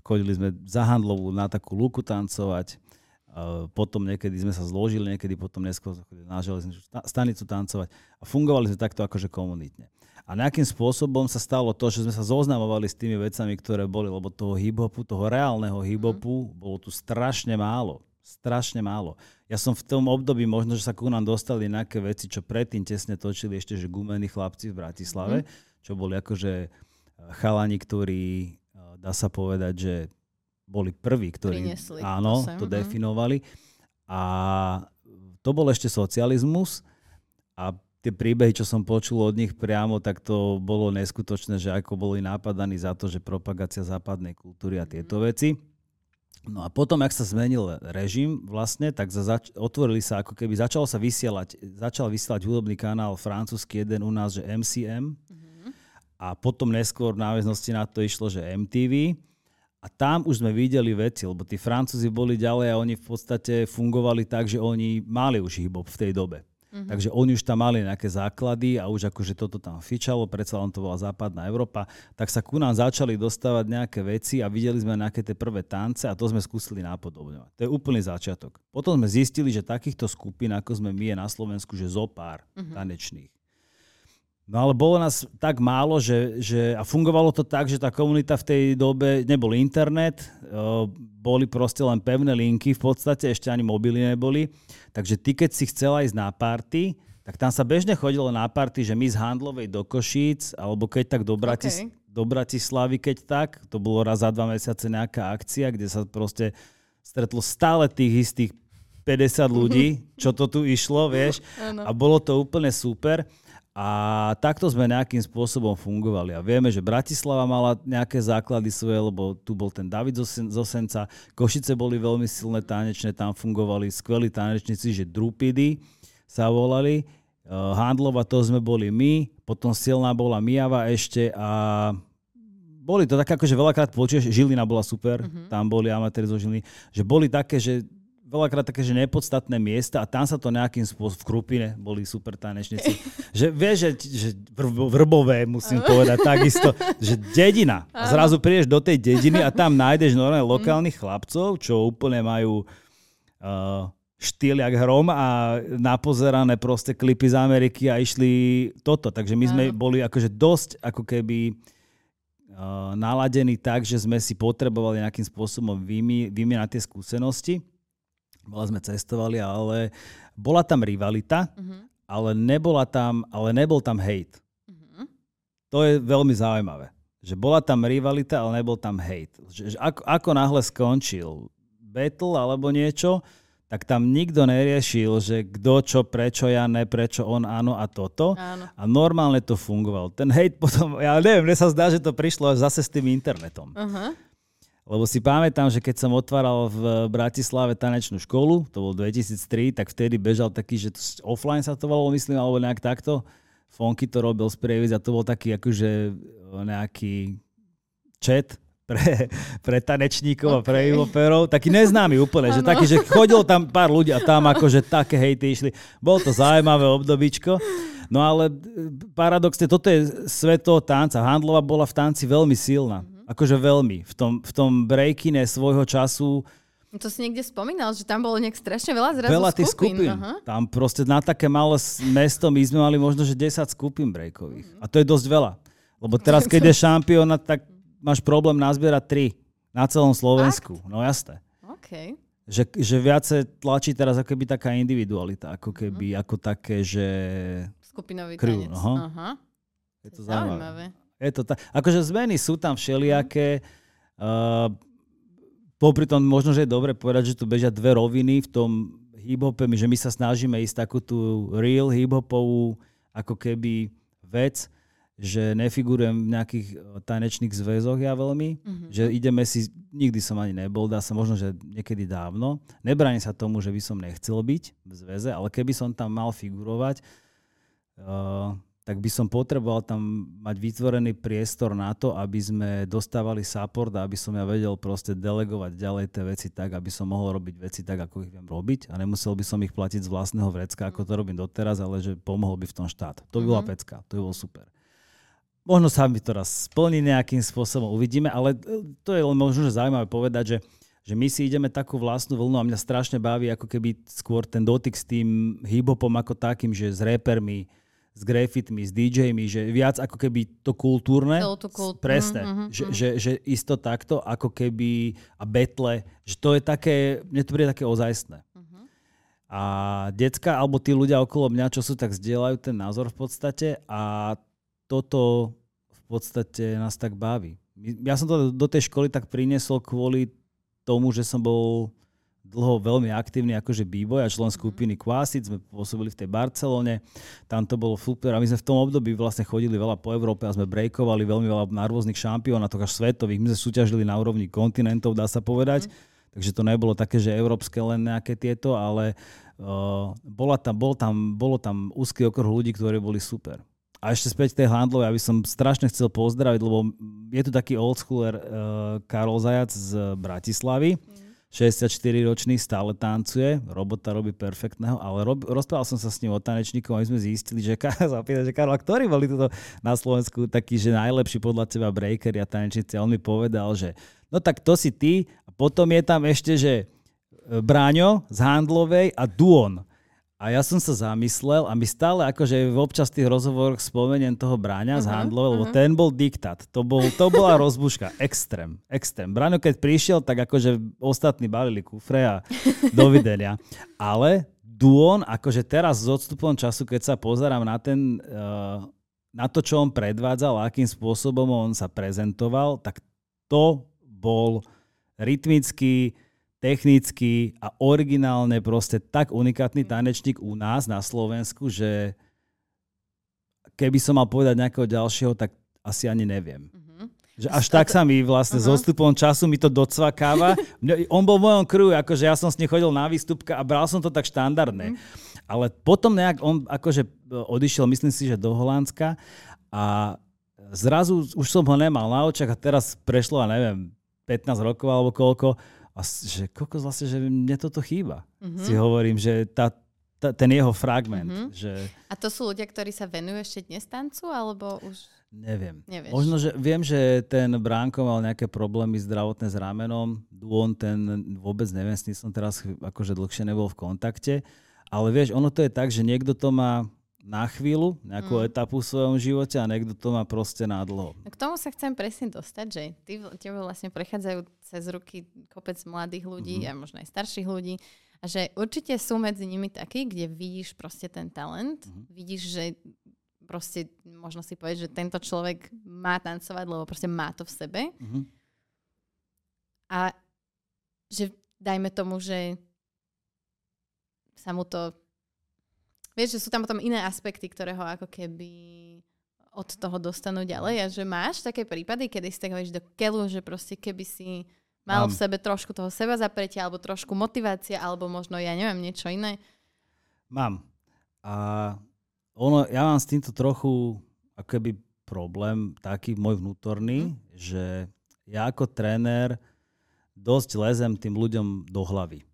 A: chodili sme za Handlovu na takú luku tancovať, Uh, potom niekedy sme sa zložili, niekedy potom neskôr na železničnú sta- stanicu tancovať a fungovali sme takto akože komunitne. A nejakým spôsobom sa stalo to, že sme sa zoznamovali s tými vecami, ktoré boli, lebo toho hip-hopu, toho reálneho hip-hopu bolo tu strašne málo. Strašne málo. Ja som v tom období, možno, že sa ku nám dostali nejaké veci, čo predtým tesne točili ešte, že gumení chlapci v Bratislave, čo boli akože eh, chalani, ktorí, eh, dá sa povedať, že boli prví, ktorí
C: Priniesli
A: áno,
C: to sem,
A: to
C: mhm.
A: definovali. A to bol ešte socializmus a tie príbehy, čo som počul od nich priamo, tak to bolo neskutočné, že ako boli napadaní za to, že propagácia západnej kultúry a tieto veci. No a potom, ak sa zmenil režim vlastne, tak za zač- otvorili sa, ako keby začalo sa vysielať, začal vysielať hudobný kanál francúzsky jeden u nás, že MCM. A potom neskôr v náväznosti na to išlo, že MTV. A tam už sme videli veci, lebo tí Francúzi boli ďalej a oni v podstate fungovali tak, že oni mali už hip v tej dobe. Mm-hmm. Takže oni už tam mali nejaké základy a už akože toto tam fičalo, predsa len to bola západná Európa, tak sa ku nám začali dostávať nejaké veci a videli sme nejaké tie prvé tance a to sme skúsili napodobňovať. To je úplný začiatok. Potom sme zistili, že takýchto skupín, ako sme my je na Slovensku, že zo pár mm-hmm. tanečných. No ale bolo nás tak málo, že, že a fungovalo to tak, že tá komunita v tej dobe, nebol internet, uh, boli proste len pevné linky, v podstate ešte ani mobily neboli. Takže ty, keď si chcela ísť na party, tak tam sa bežne chodilo na party, že my z Handlovej do Košíc, alebo keď tak do, Bratis-
C: OK.
A: do Bratislavy, keď tak, to bolo raz za dva mesiace nejaká akcia, kde sa proste stretlo stále tých istých 50 ľudí, (laughs) čo to tu išlo, vieš. A bolo to úplne super. A takto sme nejakým spôsobom fungovali. A vieme, že Bratislava mala nejaké základy svoje, lebo tu bol ten David Zosen- Zosenca. Košice boli veľmi silné tanečné, tam fungovali skvelí tanečníci, že Drupidy sa volali. Uh, Handlova to sme boli my, potom silná bola Mijava ešte a boli to tak akože veľakrát počuješ, Žilina bola super, mm-hmm. tam boli amatéri zo Žiliny, že boli také, že veľakrát také, že nepodstatné miesta a tam sa to nejakým spôsobom, v Krupine boli super tanečníci. že vieš, že, že vrbo- vrbové, musím povedať, takisto, že dedina. A zrazu prídeš do tej dediny a tam nájdeš normálne lokálnych chlapcov, čo úplne majú uh, štýl jak hrom a napozerané proste klipy z Ameriky a išli toto. Takže my sme boli akože dosť ako keby uh, naladení tak, že sme si potrebovali nejakým spôsobom vymi- vymieňať tie skúsenosti. Veľa sme cestovali, ale bola tam rivalita,
C: Mhm.
A: ale, nebola tam, ale nebol tam hate.
C: Mhm.
A: To je veľmi zaujímavé. Že bola tam rivalita, ale nebol tam hate. Že, že ako, ako náhle skončil battle alebo niečo, tak tam nikto neriešil, že kto čo, prečo ja, ne, prečo on, áno a toto.
C: Áno.
A: A normálne to fungovalo. Ten hate potom, ja neviem, mne sa zdá, že to prišlo až zase s tým internetom.
C: Aha.
A: Lebo si pamätám, že keď som otváral v Bratislave tanečnú školu, to bol 2003, tak vtedy bežal taký, že to, offline sa to volalo, myslím, alebo nejak takto. Fonky to robil z Prievidz a to bol taký akože nejaký chat pre, (laughs) pre tanečníkov a pre hiphoperov. Taký neznámy úplne, že taký, že chodilo tam pár ľudí a tam akože také hejty išli. Bolo to zaujímavé obdobičko. No ale e, paradoxne, toto je svet toho tanca. Handlova bola v tanci veľmi silná. Akože veľmi. V tom, v tom breakine svojho času
B: To si niekde spomínal, že tam bolo nejak strašne veľa zrazu
A: Veľa tých
B: skupín.
A: skupín.
B: Aha.
A: Tam proste na také malé mesto my sme mali možno, že 10 skupín breakových. A to je dosť veľa. Lebo teraz, keď je šampiónat, tak máš problém nazbierať 3 na celom Slovensku. No jasné.
B: OK.
A: Že, že viacej tlačí teraz ako keby taká individualita, ako keby, ako také, že
B: Skupinový
A: Crew,
B: tanec.
A: aha.
B: Aha.
A: je to zaujímavé.
B: Zaujímavé.
A: Je to tak. Akože zmeny sú tam všelijaké. Uh, popri tom možno, že je dobre povedať, že tu bežia dve roviny v tom hip-hope, že my sa snažíme ísť takú tú real hip-hopovú ako keby vec, že nefigurujem v nejakých eh, tanečných zväzoch ja veľmi,
B: Mhm.
A: že ideme si, nikdy som ani nebol, dá sa možno, že niekedy dávno. Nebránim sa tomu, že by som nechcel byť v zväze, ale keby som tam mal figurovať, uh, tak by som potreboval tam mať vytvorený priestor na to, aby sme dostávali support a aby som ja vedel proste delegovať ďalej tie veci tak, aby som mohol robiť veci tak, ako ich viem robiť a nemusel by som ich platiť z vlastného vrecka, ako to robím doteraz, ale že pomohol by v tom štát. To by bola
B: Mhm.
A: pecka, to by bolo super. Možno sa mi to raz splní nejakým spôsobom, uvidíme, ale e, to je len možno že zaujímavé povedať, že, že my si ideme takú vlastnú vlnu a mňa strašne baví ako keby skôr ten dotyk s tým hip-hopom ako takým, že s repermi, s grafitmi, s DJmi, že viac ako keby to kultúrne.
B: Tú kult-
A: Presne.
B: Mhm, mhm,
A: že,
B: mhm.
A: že, že isto takto, ako keby a betle, že to je také, mne to príde také ozajstné.
B: Mhm.
A: A decka, alebo tí ľudia okolo mňa, čo sú, tak zdieľajú ten názor v podstate a toto v podstate nás tak baví. Ja som to do tej školy tak priniesol kvôli tomu, že som bol dlho veľmi aktívny akože b-boy a člen skupiny Quasit, sme pôsobili v tej Barcelone, tam to bolo super a my sme v tom období vlastne chodili veľa po Európe a sme breakovali veľmi veľa na rôznych šampionátoch až svetových, my sme súťažili na úrovni kontinentov, dá sa povedať, takže to nebolo také, že európske len nejaké tieto, ale uh, bola tam, bol tam, bolo tam úzky okruh ľudí, ktorí boli super. A ešte späť tej handlovej, aby som strašne chcel pozdraviť, lebo je tu taký old schooler uh, Karol Zajac z Bratislavy, 64-ročný, stále tancuje, robota robí perfektného, ale rob, rozprával som sa s ním o tanečníkom a my sme zistili, že zapýta, (laughs) že Karol, ktorí boli tuto na Slovensku takí, že najlepší podľa teba breakery a tanečníci a on mi povedal, že no tak to si ty a potom je tam ešte, že e, Bráňo z Handlovej a Duon. A ja som sa zamyslel a my stále akože v občas tých rozhovoroch spomeniem toho Bráňa z Handlovej, lebo ten bol diktát. To, bol, to bola rozbuška. (laughs) Extrém. Extrém. Bráňo keď prišiel, tak akože ostatní balili kufre a (laughs) dovidenia. Ale Duon, akože teraz s odstupom času, keď sa pozerám na ten, uh, na to, čo on predvádzal, akým spôsobom on sa prezentoval, tak to bol rytmický, technicky a originálne proste tak unikátny tanečník u nás na Slovensku, že keby som mal povedať nejakého ďalšieho, tak asi ani neviem.
B: Mhm.
A: Že až tak sa mi vlastne uh-huh. s odstupom času mi to docvakáva. (laughs) On bol v mojom crew, akože ja som s ním chodil na výstupka a bral som to tak štandardne. Ale potom nejak on akože odišiel, myslím si, že do Holandska a zrazu už som ho nemal na očach a teraz prešlo, a neviem, 15 rokov alebo koľko a že koľko vlastne, že mne toto chýba.
B: Mhm.
A: Si hovorím, že tá, tá, ten jeho fragment,
B: Mhm.
A: že
B: A to sú ľudia, ktorí sa venujú ešte dnes tancu, alebo už...
A: Neviem.
B: Nevieš.
A: Možno, že viem, že ten Bránko mal nejaké problémy zdravotné s ramenom. Duon ten vôbec neviem, s tým som teraz akože dlhšie nebol v kontakte. Ale vieš, ono to je tak, že niekto to má na chvíľu, nejakú
B: Mm.
A: etapu v svojom živote a niekto to má proste na dlho.
B: K tomu sa chcem presne dostať, že ty, tebe vlastne prechádzajú cez ruky kopec mladých ľudí
A: Mhm.
B: a možno aj starších ľudí a že určite sú medzi nimi takí, kde vidíš proste ten talent,
A: Mhm.
B: vidíš, že proste možno si povedať, že tento človek má tancovať, lebo proste má to v sebe
A: Mhm.
B: a že dajme tomu, že sa mu to... Vieš, že sú tam potom iné aspekty, ktoré ho ako keby od toho dostanú ďalej a že máš také prípady, kedy si tak hovoríš do keľu, že proste keby si mal v sebe trošku toho seba zapretia alebo trošku motivácia alebo možno, ja neviem, niečo iné.
A: Mám. A ono, ja mám s týmto trochu ako keby problém taký môj vnútorný, že ja ako tréner dosť lezem tým ľuďom do hlavy.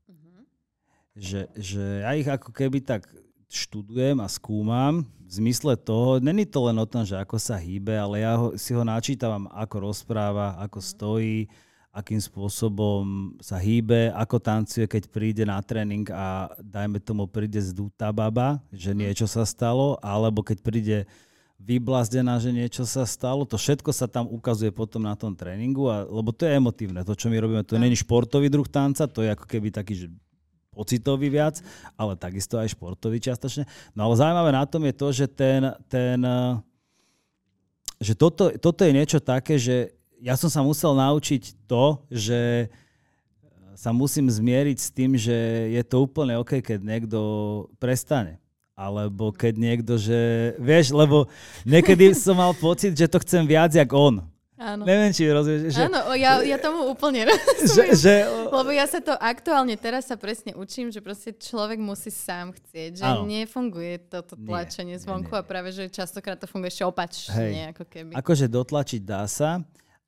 A: Že, že ja ich ako keby tak študujem a skúmam v zmysle toho, není to len o tom, že ako sa hýbe, ale ja ho, si ho načítavam, ako rozpráva, ako stojí, akým spôsobom sa hýbe, ako tancuje, keď príde na tréning a dajme tomu príde zdúta baba, že
B: Mhm.
A: niečo sa stalo, alebo keď príde vyblazdená, že niečo sa stalo. To všetko sa tam ukazuje potom na tom tréningu, a, lebo to je emotívne. To, čo my robíme, to není športový druh tanca, to je ako keby taký, že pocitový viac, ale takisto aj športový čiastočne. No ale zaujímavé na tom je to, že ten, ten že toto, toto je niečo také, že ja som sa musel naučiť to, že sa musím zmieriť s tým, že je to úplne OK, keď niekto prestane. Alebo keď niekto, že... Vieš, lebo niekedy som mal pocit, že to chcem viac jak on.
B: Áno.
A: Neviem, či rozumieš. Že,
B: Áno, ja, ja tomu úplne (laughs)
A: že,
B: rozumiem.
A: že,
B: Lebo ja sa to aktuálne teraz sa presne učím, že proste človek musí sám chcieť, že
A: Áno.
B: nefunguje toto
A: Nie,
B: tlačenie
A: nie,
B: zvonku
A: nie.
B: a práve, že častokrát to funguje ešte opačne,
A: Hej.
B: ako keby.
A: Akože dotlačiť dá sa,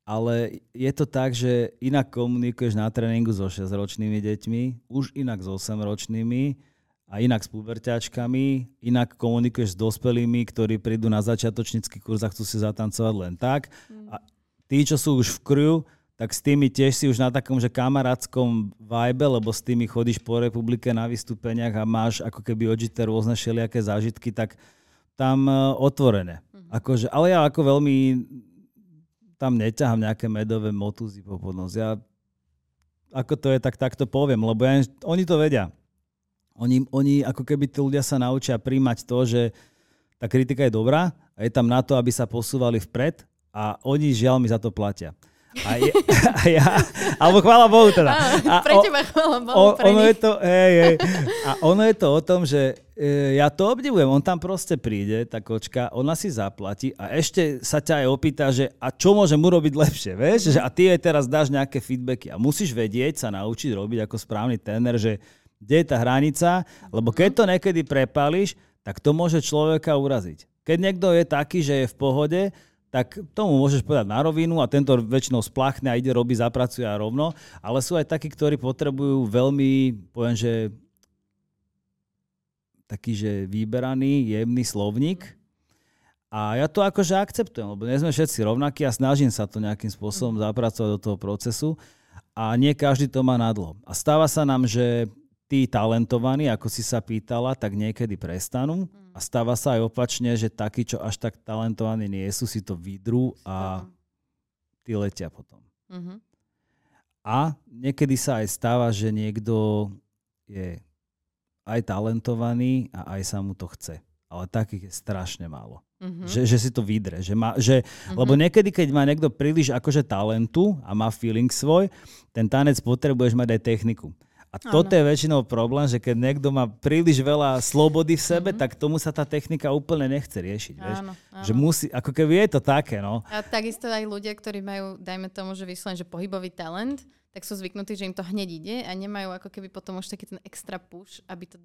A: ale je to tak, že inak komunikuješ na tréningu so 6-ročnými deťmi, už inak s 8-ročnými a inak s puberťačkami, inak komunikuješ s dospelými, ktorí prídu na začiatočnícky kurz a chcú si zatancovať len tak. A tí, čo sú už v crew, tak s tými tiež si už na takom, že kamarátskom vibe, lebo s tými chodíš po republike na vystúpeniach a máš ako keby odžité rôzne všelijaké zážitky, tak tam e, otvorené. Akože, ale ja ako veľmi tam neťahám nejaké medové motúzy po podnos. Ja ako to je, tak tak to poviem, lebo ja, oni to vedia. Oni, oni ako keby tí ľudia sa naučia príjmať to, že tá kritika je dobrá a je tam na to, aby sa posúvali vpred a oni žiaľ mi za to platia. A, je, (laughs) a ja, alebo chvála Bohu teda. A
B: pre teba chvála Bohu,
A: o,
B: pre
A: ono je to, hej, hej. A ono je to o tom, že e, ja to obdivujem. On tam proste príde, tá kočka, ona si zaplatí a ešte sa ťa aj opýta, že a čo môžem urobiť lepšie, vieš? Že, a ty jej teraz dáš nejaké feedbacky a musíš vedieť sa naučiť robiť ako správny tréner, že kde je tá hranica, lebo keď to niekedy prepáliš, tak to môže človeka uraziť. Keď niekto je taký, že je v pohode, tak tomu môžeš povedať na rovinu a tento väčšinou splachne a ide robiť, zapracuje a rovno. Ale sú aj takí, ktorí potrebujú veľmi, poviem, že taký, že vyberaný, jemný slovník. A ja to akože akceptujem, lebo nie sme všetci rovnakí a snažím sa to nejakým spôsobom zapracovať do toho procesu a nie každý to má nadlo. A stáva sa nám, že tí talentovaní, ako si sa pýtala, tak niekedy prestanú. A stáva sa aj opačne, že takí, čo až tak talentovaní nie sú, si to vydrú a tí letia potom.
B: Mhm.
A: A niekedy sa aj stáva, že niekto je aj talentovaný a aj sa mu to chce. Ale takých je strašne málo.
B: Mhm.
A: Že, že si to vydre. Že má, že, Lebo niekedy, keď má niekto príliš akože talentu a má feeling svoj, ten tanec potrebuješ mať aj techniku. A toto je väčšinou problém, že keď niekto má príliš veľa slobody v sebe, tak tomu sa tá technika úplne nechce riešiť. Vieš?
B: Áno, áno.
A: Že musí, ako keby je to také, no.
B: A takisto aj ľudia, ktorí majú, dajme tomu, že vyslovene, že pohybový talent, tak sú zvyknutí, že im to hneď ide a nemajú ako keby potom už taký ten extra push, aby to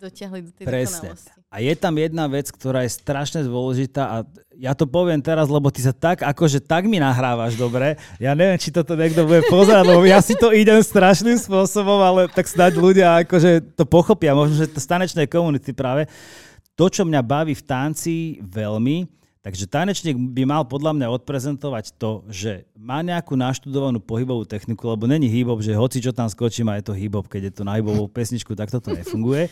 B: dotiahli do tej
A: Presne.
B: dokonalosti.
A: A je tam jedna vec, ktorá je strašne dôležitá a ja to poviem teraz, lebo ty sa tak, akože tak mi nahrávaš dobre. Ja neviem, či toto niekto bude pozerať, lebo ja si to idem strašným spôsobom, ale tak snáď ľudia akože to pochopia, možno, že to stanečnej komunity práve. To, čo mňa baví v tanci veľmi, Takže tanečník by mal podľa mňa odprezentovať to, že má nejakú naštudovanú pohybovú techniku, lebo není hip že hoci čo tam skočím a je to hip keď je to na hibovú pesničku, tak toto nefunguje.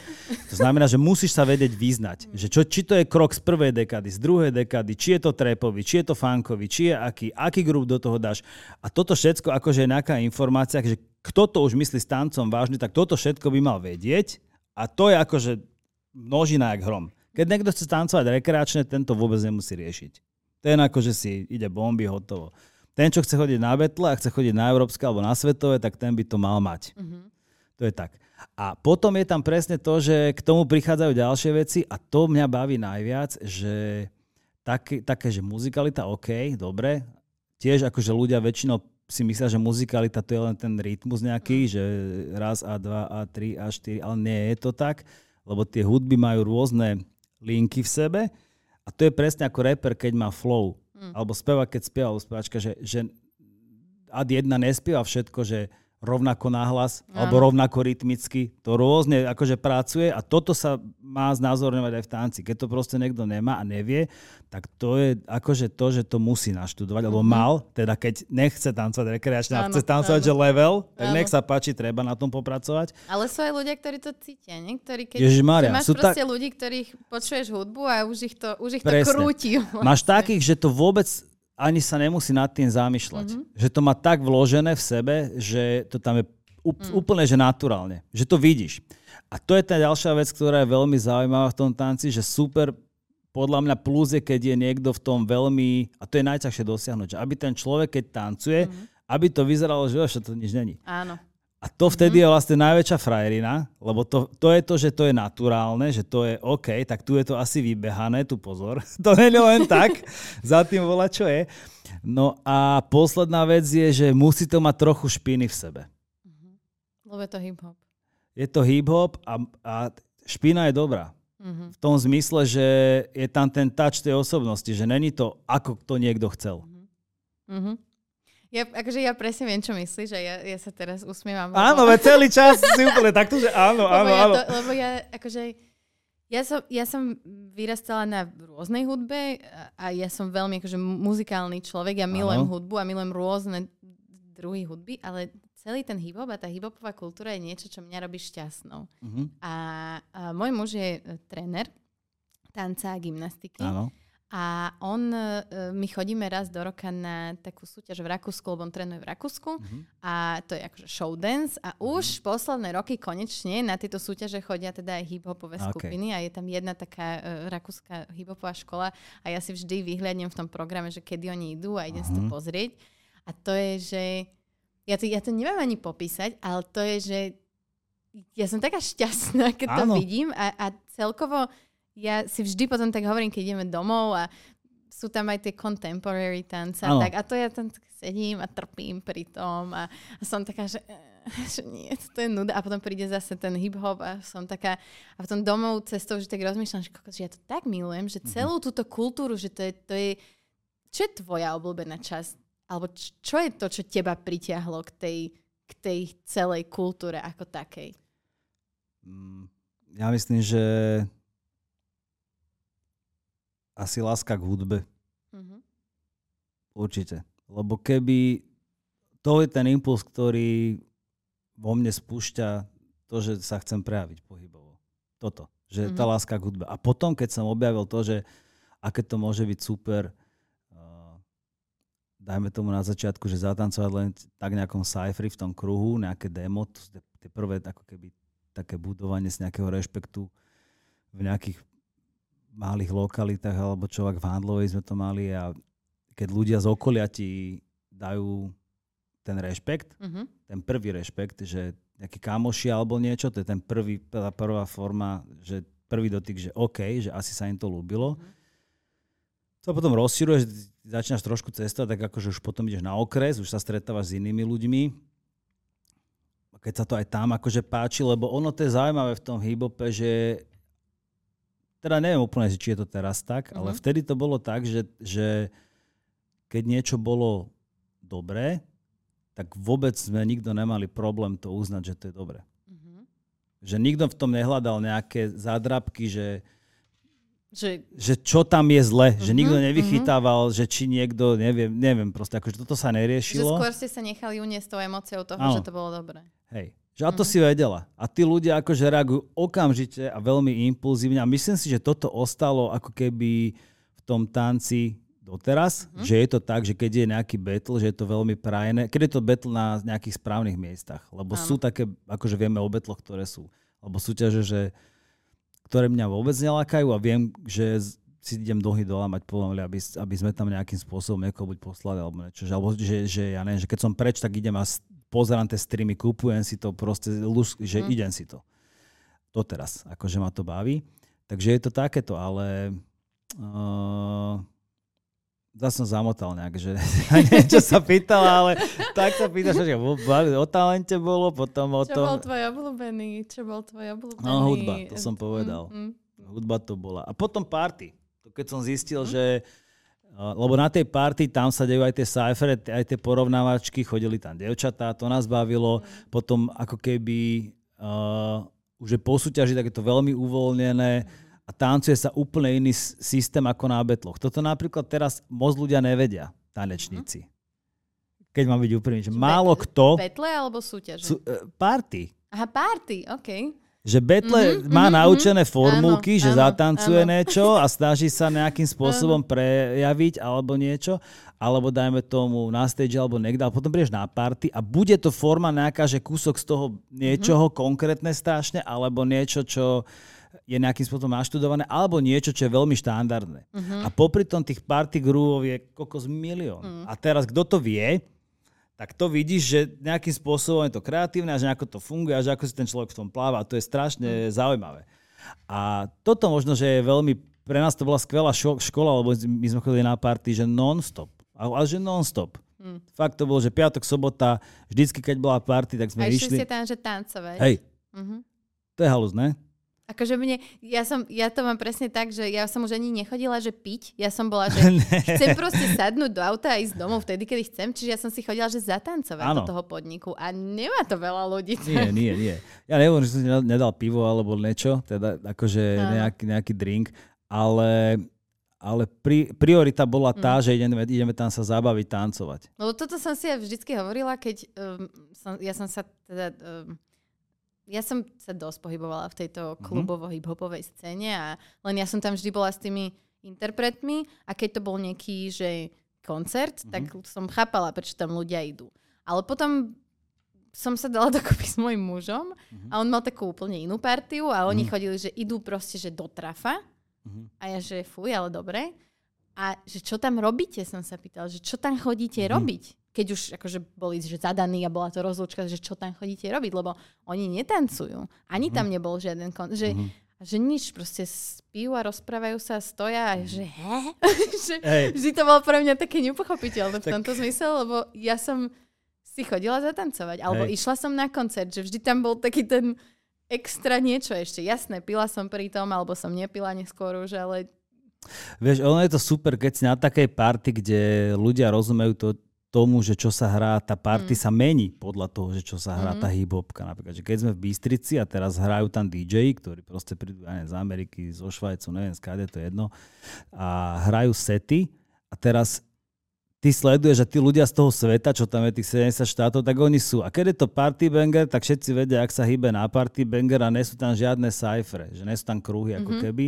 A: To znamená, že musíš sa vedieť význať, že čo, či to je krok z prvej dekady, z druhej dekady, či je to trepový, či je to funkový, či je aký, aký grup do toho dáš. A toto všetko akože je nejaká informácia, že kto to už myslí s tancom vážne, tak toto všetko by mal vedieť a to je akože množina jak hrom. Keď niekto chce tancovať rekreačne, tento vôbec nemusí riešiť. Ten akože si ide bomby, hotovo. Ten, čo chce chodiť na betle a chce chodiť na európske alebo na svetové, tak ten by to mal mať. To je tak. A potom je tam presne to, že k tomu prichádzajú ďalšie veci a to mňa baví najviac, že také, také že muzikalita, OK, dobre. Tiež akože ľudia väčšinou si myslia, že muzikalita to je len ten rytmus nejaký, že raz a dva a tri a štyri, ale nie je to tak, lebo tie hudby majú rôzne linky v sebe a to je presne ako rapper, keď má flow. Alebo spevák, keď spieva, alebo spevačka, že, že ad jedna nespieva všetko, že rovnako nahlas, alebo rovnako rytmicky. To rôzne akože pracuje a toto sa má znázorňovať aj v tanci. Keď to proste niekto nemá a nevie, tak to je akože to, že to musí naštudovať, alebo
D: Mhm.
A: mal, teda keď nechce tancovať rekreačne a
D: Áno,
A: chce tancovať,
D: áno.
A: že level, tak
D: Áno.
A: nech sa páči, treba na tom popracovať.
B: Ale sú aj ľudia, ktorí to cítia, niektorí, keď
A: Ježišmária,
B: že máš
A: sú
B: proste ľudí, ktorých počuješ hudbu a už ich to, už ich to krúti.
A: Máš takých, že to vôbec ani sa nemusí nad tým zamýšľať. Mm-hmm. Že to má tak vložené v sebe, že to tam je mm. úplne, že naturálne. Že to vidíš. A to je tá ďalšia vec, ktorá je veľmi zaujímavá v tom tanci, že super podľa mňa plus je, keď je niekto v tom veľmi, a to je najťažšie dosiahnuť, že aby ten človek, keď tancuje, mm. aby to vyzeralo, že že to nič není.
B: Áno.
A: A to vtedy je vlastne najväčšia frajerina, lebo to, to je to, že to je naturálne, že to je OK, tak tu je to asi vybehané, tu pozor. (laughs) To nie je len tak, za tým volá, čo je. No a posledná vec je, že musí to mať trochu špiny v sebe.
B: Lebo je to hip-hop.
A: Je to hip-hop a, a špina je dobrá.
B: Mhm.
A: V tom zmysle, že je tam ten touch tej osobnosti, že není to, ako to niekto chcel.
B: Mhm. Ja, akože ja presne viem, čo myslíš, že ja, ja sa teraz usmievam. lebo-
A: Áno, veď celý čas si úplne takto, že áno,
B: lebo
A: áno,
B: ja
A: áno.
B: To, lebo ja, akože, ja som, ja som vyrastala na rôznej hudbe a, ja som veľmi akože muzikálny človek. Ja milujem
A: Áno.
B: hudbu a milujem rôzne druhy hudby, ale celý ten hip-hop a tá hip-hopová kultúra je niečo, čo mňa robí šťastnou.
A: Mhm,
B: A, a môj muž je e, tréner tanca a gymnastiky.
A: áno.
B: A on, e, my chodíme raz do roka na takú súťaž v Rakúsku, lebo on trénuje v Rakúsku.
A: Mhm.
B: A to je akože show dance. A už posledné roky konečne na tieto súťaže chodia teda aj hip-hopové
A: Okay.
B: skupiny. A je tam jedna taká uh, rakúska hip-hopová škola. A ja si vždy vyhľadnem v tom programe, že kedy oni idú a idem si to
A: Mhm.
B: pozrieť. A to je, že... Ja to, ja to neviem ani popísať, ale to je, že ja som taká šťastná, keď to
A: Áno.
B: vidím a, a celkovo ja si vždy potom tak hovorím, keď ideme domov a sú tam aj tie contemporary tance a tak. A to ja tam tak sedím a trpím pri tom a, a som taká, že, eh, že nie, to je nuda. A potom príde zase ten hip-hop a som taká, a potom domov cestou, že tak rozmýšľam, že, kokos, že ja to tak milujem, že celú túto kultúru, že to je, to je čo je tvoja obľúbená časť? Alebo č- čo je to, čo teba pritiahlo k tej, k tej celej kultúre ako takej?
A: Mm, Ja myslím, že asi láska k hudbe.
B: Mhm.
A: Určite. Lebo keby to je ten impuls, ktorý vo mne spúšťa to, že sa chcem prejaviť pohybovo. Toto. Že tá
B: Mhm.
A: láska k hudbe. A potom, keď som objavil to, že aké to môže byť super, uh, dajme tomu na začiatku, že zatancovať len tak nejakom cyphery v tom kruhu, nejaké demo, tie prvé ako keby také budovanie z nejakého rešpektu v nejakých malých lokalitách, alebo čo, ak v Handlovej sme to mali a keď ľudia z okolia ti dajú ten rešpekt,
B: Mhm.
A: ten prvý rešpekt, že nejakí kamoši alebo niečo, to je ten prvý, tá prvá forma, že prvý dotyk, že OK, že asi sa im to ľúbilo.
B: Mhm.
A: To potom rozširuješ, začínaš trošku cestovať, tak akože už potom ideš na okres, už sa stretávaš s inými ľuďmi. A Keď sa to aj tam akože páči, lebo ono to je zaujímavé v tom hip-hope, že teda neviem úplne, či je to teraz tak, ale
B: Mhm.
A: vtedy to bolo tak, že, že keď niečo bolo dobré, tak vôbec sme nikto nemali problém to uznať, že to je dobré.
B: Mhm.
A: Že nikto v tom nehľadal nejaké zádrabky, že,
B: Že,
A: že čo tam je zle, že
B: Mhm,
A: nikto nevychytával, že či niekto, neviem, neviem, proste akože toto sa
B: že
A: neriešilo.
B: skôr ste sa nechali uniesť tou emóciou toho,
A: Áno.
B: že to bolo dobré.
A: Hej. Že a to
B: Mhm.
A: si vedela. A tí ľudia akože reagujú okamžite a veľmi impulzívne. A myslím si, že toto ostalo ako keby v tom tanci doteraz,
B: Mhm.
A: že je to tak, že keď je nejaký battle, že je to veľmi prajné. Keď je to battle na nejakých správnych miestach. Lebo
B: Áno.
A: sú také, akože vieme o battloch, ktoré sú. Alebo súťaže, že ktoré mňa vôbec nelákajú a viem, že si idem dohy dolamať pomaly, aby, aby sme tam nejakým spôsobom niekoho buď poslali alebo niečo. Že, alebo že, že ja neviem, že keď som preč, tak idem a pozerám tie streamy, kúpujem si to proste, že
B: Mm.
A: idem si to. Doteraz, akože ma to baví. Takže je to takéto, ale uh, zase som zamotal nejak, že (laughs) niečo sa pýtala, ale tak sa pýtaš, že o, talente bolo, potom o
B: Čo
A: tom...
B: bol tvoj obľúbený? Čo bol tvoj obľúbený?
A: No, hudba, to som povedal.
B: Mm, mm.
A: Hudba to bola. A potom party. To keď som zistil,
B: Mhm.
A: že lebo na tej party tam sa dejú aj tie cyphery, aj tie porovnávačky, chodili tam devčatá, to nás bavilo. Potom ako keby uh, už je po súťaži, tak je to veľmi uvoľnené a tancuje sa úplne iný systém ako na betloch. Toto napríklad teraz moc ľudia nevedia, tanečníci. Keď mám byť úprimný, že málo kto...
B: Betle alebo súťaže?
A: Sú, uh, party.
B: Aha, party, OK.
A: Že Betle mm-hmm, má mm-hmm, naučené formulky, áno, že áno, zatancuje áno. niečo a snaží sa nejakým spôsobom áno. prejaviť alebo niečo, alebo dajme tomu na stage alebo niekde, ale potom prídeš na party a bude to forma nejaká, že kúsok z toho niečoho mm-hmm. konkrétne strašne, alebo niečo, čo je nejakým spôsobom naštudované, alebo niečo, čo je veľmi štandardné. Mm-hmm. A popri tom tých party groovov je kokos milión. Mm. A teraz, kto to vie, tak to vidíš, že nejakým spôsobom je to kreatívne a že ako to funguje a že ako si ten človek v tom pláva. A to je strašne mm. zaujímavé. A toto možno, že je veľmi, pre nás to bola skvelá šo- škola, lebo my sme chodili na party, že non-stop. Ale že non-stop. Mm. Fakt to bolo, že piatok, sobota, vždycky, keď bola party, tak sme
B: a
A: išli.
B: A tam, že tancovať.
A: Hej. Mm-hmm. To je halus, ne?
B: Akože mne, ja, som, ja to mám presne tak, že ja som už ani nechodila, že piť. Ja som bola, že (laughs) chcem proste sadnúť do auta a ísť domov vtedy, kedy chcem. Čiže ja som si chodila, že zatancovať ano. do toho podniku. A nemá to veľa ľudí.
A: Nie, (laughs) nie, nie. Ja neviem, že som nedal pivo alebo niečo, teda akože nejaký, nejaký drink, ale ale pri, priorita bola tá, mm. že ideme, ideme tam sa zabaviť, tancovať.
B: No toto som si aj vždycky hovorila, keď um, som, ja som sa teda um, ja som sa dosť pohybovala v tejto mhm. klubovo-hiphopovej scéne a len ja som tam vždy bola s tými interpretmi a keď to bol nejaký, že koncert, mm-hmm. tak som chápala, prečo tam ľudia idú. Ale potom som sa dala (laughs) dokopy s mojim mužom mm-hmm. a on mal takú úplne inú partiu a oni mm-hmm. chodili, že idú proste, že do trafa mm-hmm. a ja, že fuj, ale dobre. A že čo tam robíte, som sa pýtal, že čo tam chodíte mm-hmm. robiť? Keď už akože boli že zadaní a bola to rozlúčka, že čo tam chodíte robiť, lebo oni netancujú. Ani tam mhm. nebol žiaden kon- že, mm-hmm. že nič, proste spijú a rozprávajú sa a stoja a že he? (laughs) že, vždy to bolo pre mňa také nepochopiteľné v tomto zmysle, lebo ja som si chodila zatancovať, alebo Hej. išla som na koncert, že vždy tam bol taký ten extra niečo ešte. Jasné, pila som pri tom, alebo som nepila neskôr už, ale
A: Vieš, ono je to super, keď si na takej party, kde ľudia rozumejú to, tomu, že čo sa hrá, tá party mm. sa mení podľa toho, že čo sa hrá mm. tá hip-hopka. Napríklad, že keď sme v Bystrici a teraz hrajú tam DJ, ktorí proste prídu neviem, z Ameriky, zo Švajcu, neviem, skáde to jedno, a hrajú sety a teraz ty sleduješ, že tí ľudia z toho sveta, čo tam je tých 70 štátov, tak oni sú. A keď je to party banger, tak všetci vedia, ak sa hýbe na party banger a nie sú tam žiadne cyfre, že nie sú tam kruhy ako mm-hmm. keby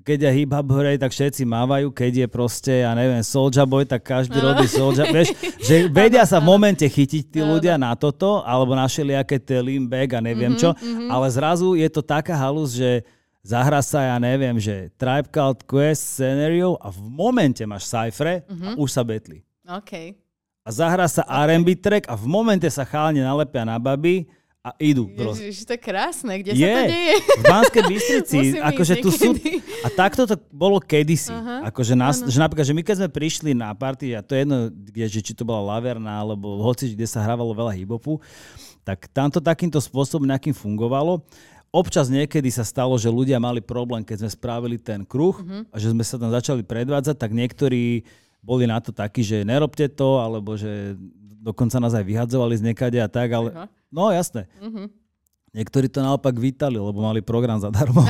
A: keď je hip-hop hore, tak všetci mávajú, keď je proste, ja neviem, Soulja Boy, tak každý no. robí Soulja, vieš, že (laughs) vedia sa v momente chytiť tí ľudia na toto, alebo na všelijaké tie bag a neviem mm-hmm, čo, mm-hmm. ale zrazu je to taká halus, že zahra sa, ja neviem, že Tribe Called Quest scenario a v momente máš cypher mm-hmm. a už sa betli.
B: OK.
A: A zahra sa okay. R&B track a v momente sa chálne nalepia na baby a idú.
B: Ježiš, to je krásne, kde je, sa to deje?
A: v Banskej Bystrici. (laughs) akože tu sú, a takto to bolo kedysi. Uh-huh. Akože nás, že napríklad, že my keď sme prišli na party, a to je jedno, kde, že či to bola Laverna, alebo hoci, kde sa hrávalo veľa hibopu, tak tamto takýmto spôsobom nejakým fungovalo. Občas niekedy sa stalo, že ľudia mali problém, keď sme spravili ten kruh uh-huh. a že sme sa tam začali predvádzať, tak niektorí boli na to takí, že nerobte to, alebo že dokonca nás aj vyhadzovali z niekade a tak, ale... Uh-huh No jasné. Uh-huh. Niektorí to naopak vítali, lebo mali program zadarmo.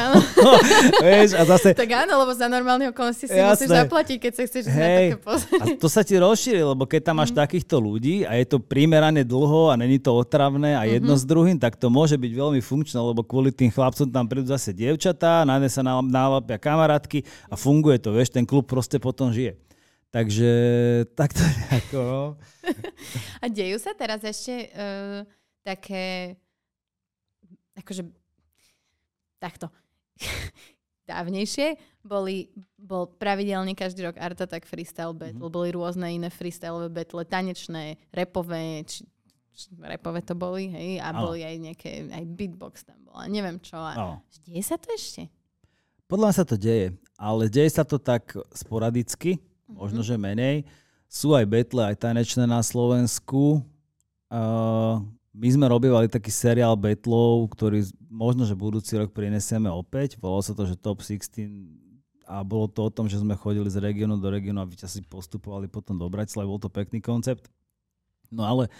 A: (laughs) Vieš, a zase...
B: Tak áno, lebo za normálne okolnosti si Jasné. musíš zaplatiť, keď sa chceš Hej, také pozrieť.
A: A to sa ti rozšíri, lebo keď tam máš mm. takýchto ľudí a je to primerane dlho a není to otravné a jedno mm-hmm. s druhým, tak to môže byť veľmi funkčné, lebo kvôli tým chlapcom tam prídu zase dievčatá, nájde sa nálepia kamarátky a funguje to, vieš, ten klub proste potom žije. Takže takto nejako. No. (laughs)
B: a dejú sa teraz ešte... Uh také, akože takto. (laughs) Dávnejšie boli, bol pravidelne každý rok Art Attack Freestyle Battle, mm-hmm. boli rôzne iné freestyle battle, tanečné, repové, či, či repové to boli, hej, a oh. boli aj nejaké, aj beatbox tam bola, neviem čo. A oh. Deje sa to ešte?
A: Podľa mňa sa to deje, ale deje sa to tak sporadicky, mm-hmm. možno, že menej. Sú aj betle, aj tanečné na Slovensku. Uh, my sme robívali taký seriál Betlov, ktorý možno, že budúci rok prinesieme opäť. Volalo sa to, že Top 16 a bolo to o tom, že sme chodili z regiónu do regiónu a vyťazí postupovali potom do Bratislavy, bol to pekný koncept. No ale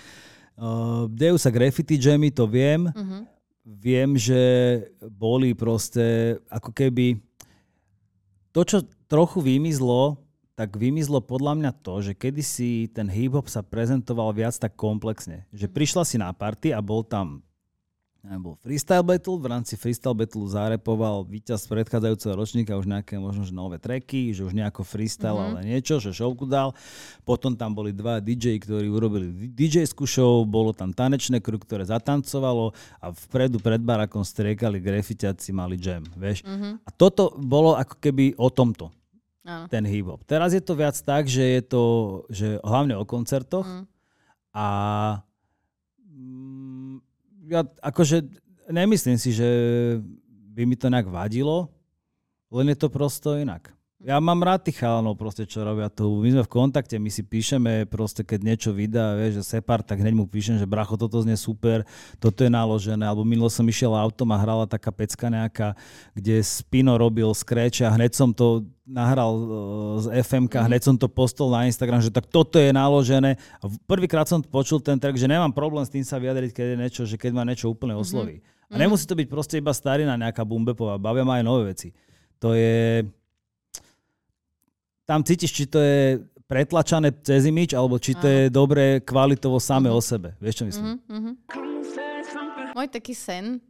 A: uh, dejú sa graffiti jammy, to viem.
B: Uh-huh.
A: Viem, že boli proste ako keby to, čo trochu vymizlo, tak vymizlo podľa mňa to, že kedysi ten hip-hop sa prezentoval viac tak komplexne. Že prišla si na party a bol tam bol freestyle battle, v rámci freestyle battle zarepoval víťaz predchádzajúceho ročníka už nejaké možno že nové tracky, že už nejako freestyle, mm-hmm. ale niečo, že showku dal. Potom tam boli dva DJ, ktorí urobili DJ-skú show, bolo tam tanečné kruh, ktoré zatancovalo a vpredu pred barakom striekali grafitiaci, mali jam, vieš. Mm-hmm. A toto bolo ako keby o tomto. Áno. ten hip-hop. Teraz je to viac tak, že je to že hlavne o koncertoch mm. a mm, ja akože nemyslím si, že by mi to nejak vadilo, len je to prosto inak. Ja mám rád tých chalanov proste, čo robia tu. My sme v kontakte, my si píšeme proste, keď niečo vydá, vieš, že Separ, tak hneď mu píšem, že bracho, toto znie super, toto je naložené. Alebo minulo som išiel autom a hrala taká pecka nejaká, kde Spino robil scratch a hneď som to nahral uh, z FMK, mm-hmm. hneď som to postol na Instagram, že tak toto je naložené. A prvýkrát som počul ten track, že nemám problém s tým sa vyjadriť, keď je niečo, že keď ma niečo úplne osloví. Mm-hmm. A nemusí to byť proste iba starina nejaká bumbepová, bavia ma aj nové veci. To je tam cítiš, či to je pretlačané cez imič, alebo či to je dobré kvalitovo same mm-hmm. o sebe. Vieš, čo myslím? Mm-hmm.
B: Môj taký sen,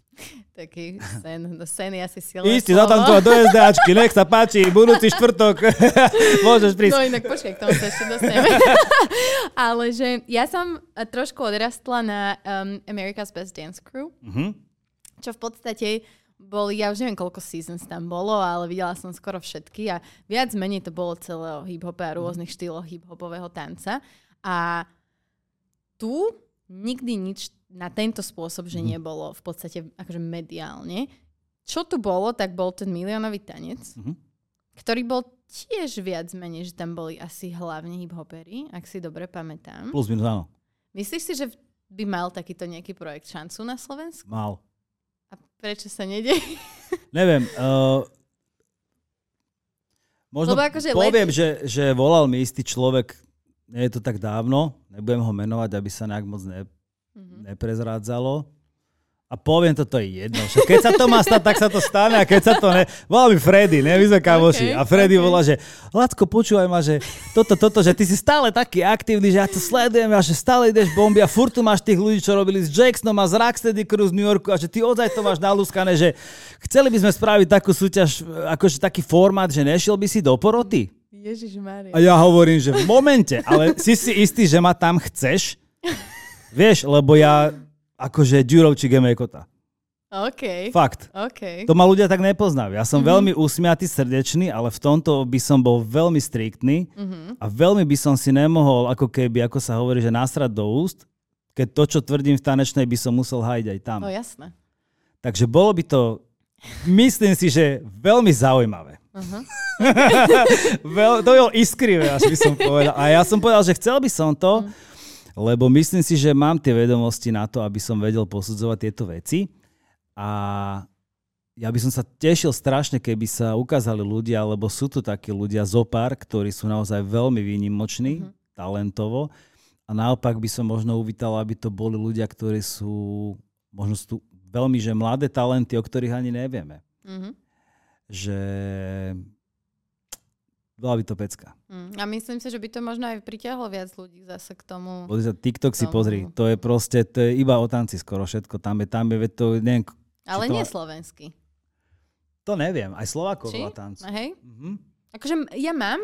B: (laughs) taký sen, no sen je asi silné
A: Istý, zatantovať do SDAčky, nech sa páči, budúci štvrtok, (laughs) môžeš prísť.
B: No inak počkaj, k tomu sa ešte dostaneme. (laughs) Ale že ja som trošku odrastla na um, America's Best Dance Crew, mm-hmm. čo v podstate boli, ja už neviem, koľko seasons tam bolo, ale videla som skoro všetky a viac menej to bolo celého hip-hopu a rôznych štýlov hip-hopového tanca. A tu nikdy nič na tento spôsob, že mhm. nebolo v podstate akože mediálne. Čo tu bolo, tak bol ten miliónový tanec, mm-hmm. ktorý bol tiež viac menej, že tam boli asi hlavne hip-hopery, ak si dobre pamätám.
A: Plus minus áno.
B: Myslíš si, že by mal takýto nejaký projekt šancu na Slovensku?
A: Mal.
B: Prečo sa nedie? (laughs)
A: Neviem. Uh, možno Lebo akože poviem, že, že volal mi istý človek, nie je to tak dávno, nebudem ho menovať, aby sa nejak moc ne, mm-hmm. neprezrádzalo. A poviem to, to je jedno. Však keď sa to má stať, tak sa to stane a keď sa to ne... Volá mi Freddy, ne? My sme kamoši. Okay, a Freddy okay. volá, že Lacko, počúvaj ma, že toto, toto, že ty si stále taký aktívny, že ja to sledujem a že stále ideš bomby a furt tu máš tých ľudí, čo robili s Jacksonom a z Rocksteady Crew z New Yorku a že ty ozaj to máš nalúskané, že chceli by sme spraviť takú súťaž, akože taký formát, že nešiel by si do poroty.
B: Ježiš
A: A ja hovorím, že v momente, ale si si istý, že ma tam chceš? Vieš, lebo ja akože Ďurovčík je kota.
B: OK.
A: Fakt.
B: OK.
A: To ma ľudia tak nepoznajú. Ja som mm-hmm. veľmi usmiatý, srdečný, ale v tomto by som bol veľmi striktný mm-hmm. a veľmi by som si nemohol, ako keby, ako sa hovorí, že nasrať do úst, keď to, čo tvrdím v tanečnej, by som musel hájiť aj tam.
B: No jasné.
A: Takže bolo by to, myslím si, že veľmi zaujímavé. Uh-huh. (laughs) Veľ, to bolo iskrivé, až by som povedal. A ja som povedal, že chcel by som to, uh-huh lebo myslím si, že mám tie vedomosti na to, aby som vedel posudzovať tieto veci a ja by som sa tešil strašne, keby sa ukázali ľudia, lebo sú tu takí ľudia zopár, ktorí sú naozaj veľmi výnimoční, mm-hmm. talentovo a naopak by som možno uvítal, aby to boli ľudia, ktorí sú možno sú veľmi že mladé talenty, o ktorých ani nevieme. Mm-hmm. Že bola by to pecka.
B: Mm, a myslím si, že by to možno aj pritiahlo viac ľudí zase k tomu.
A: Pozri TikTok tomu. si pozri, to je proste, to je iba o tanci skoro všetko. Tam je, tam je, to, neviem,
B: Ale nie to... slovenský.
A: To neviem, aj Slovákov veľa tancu.
B: Hej? Mm-hmm. Akože ja mám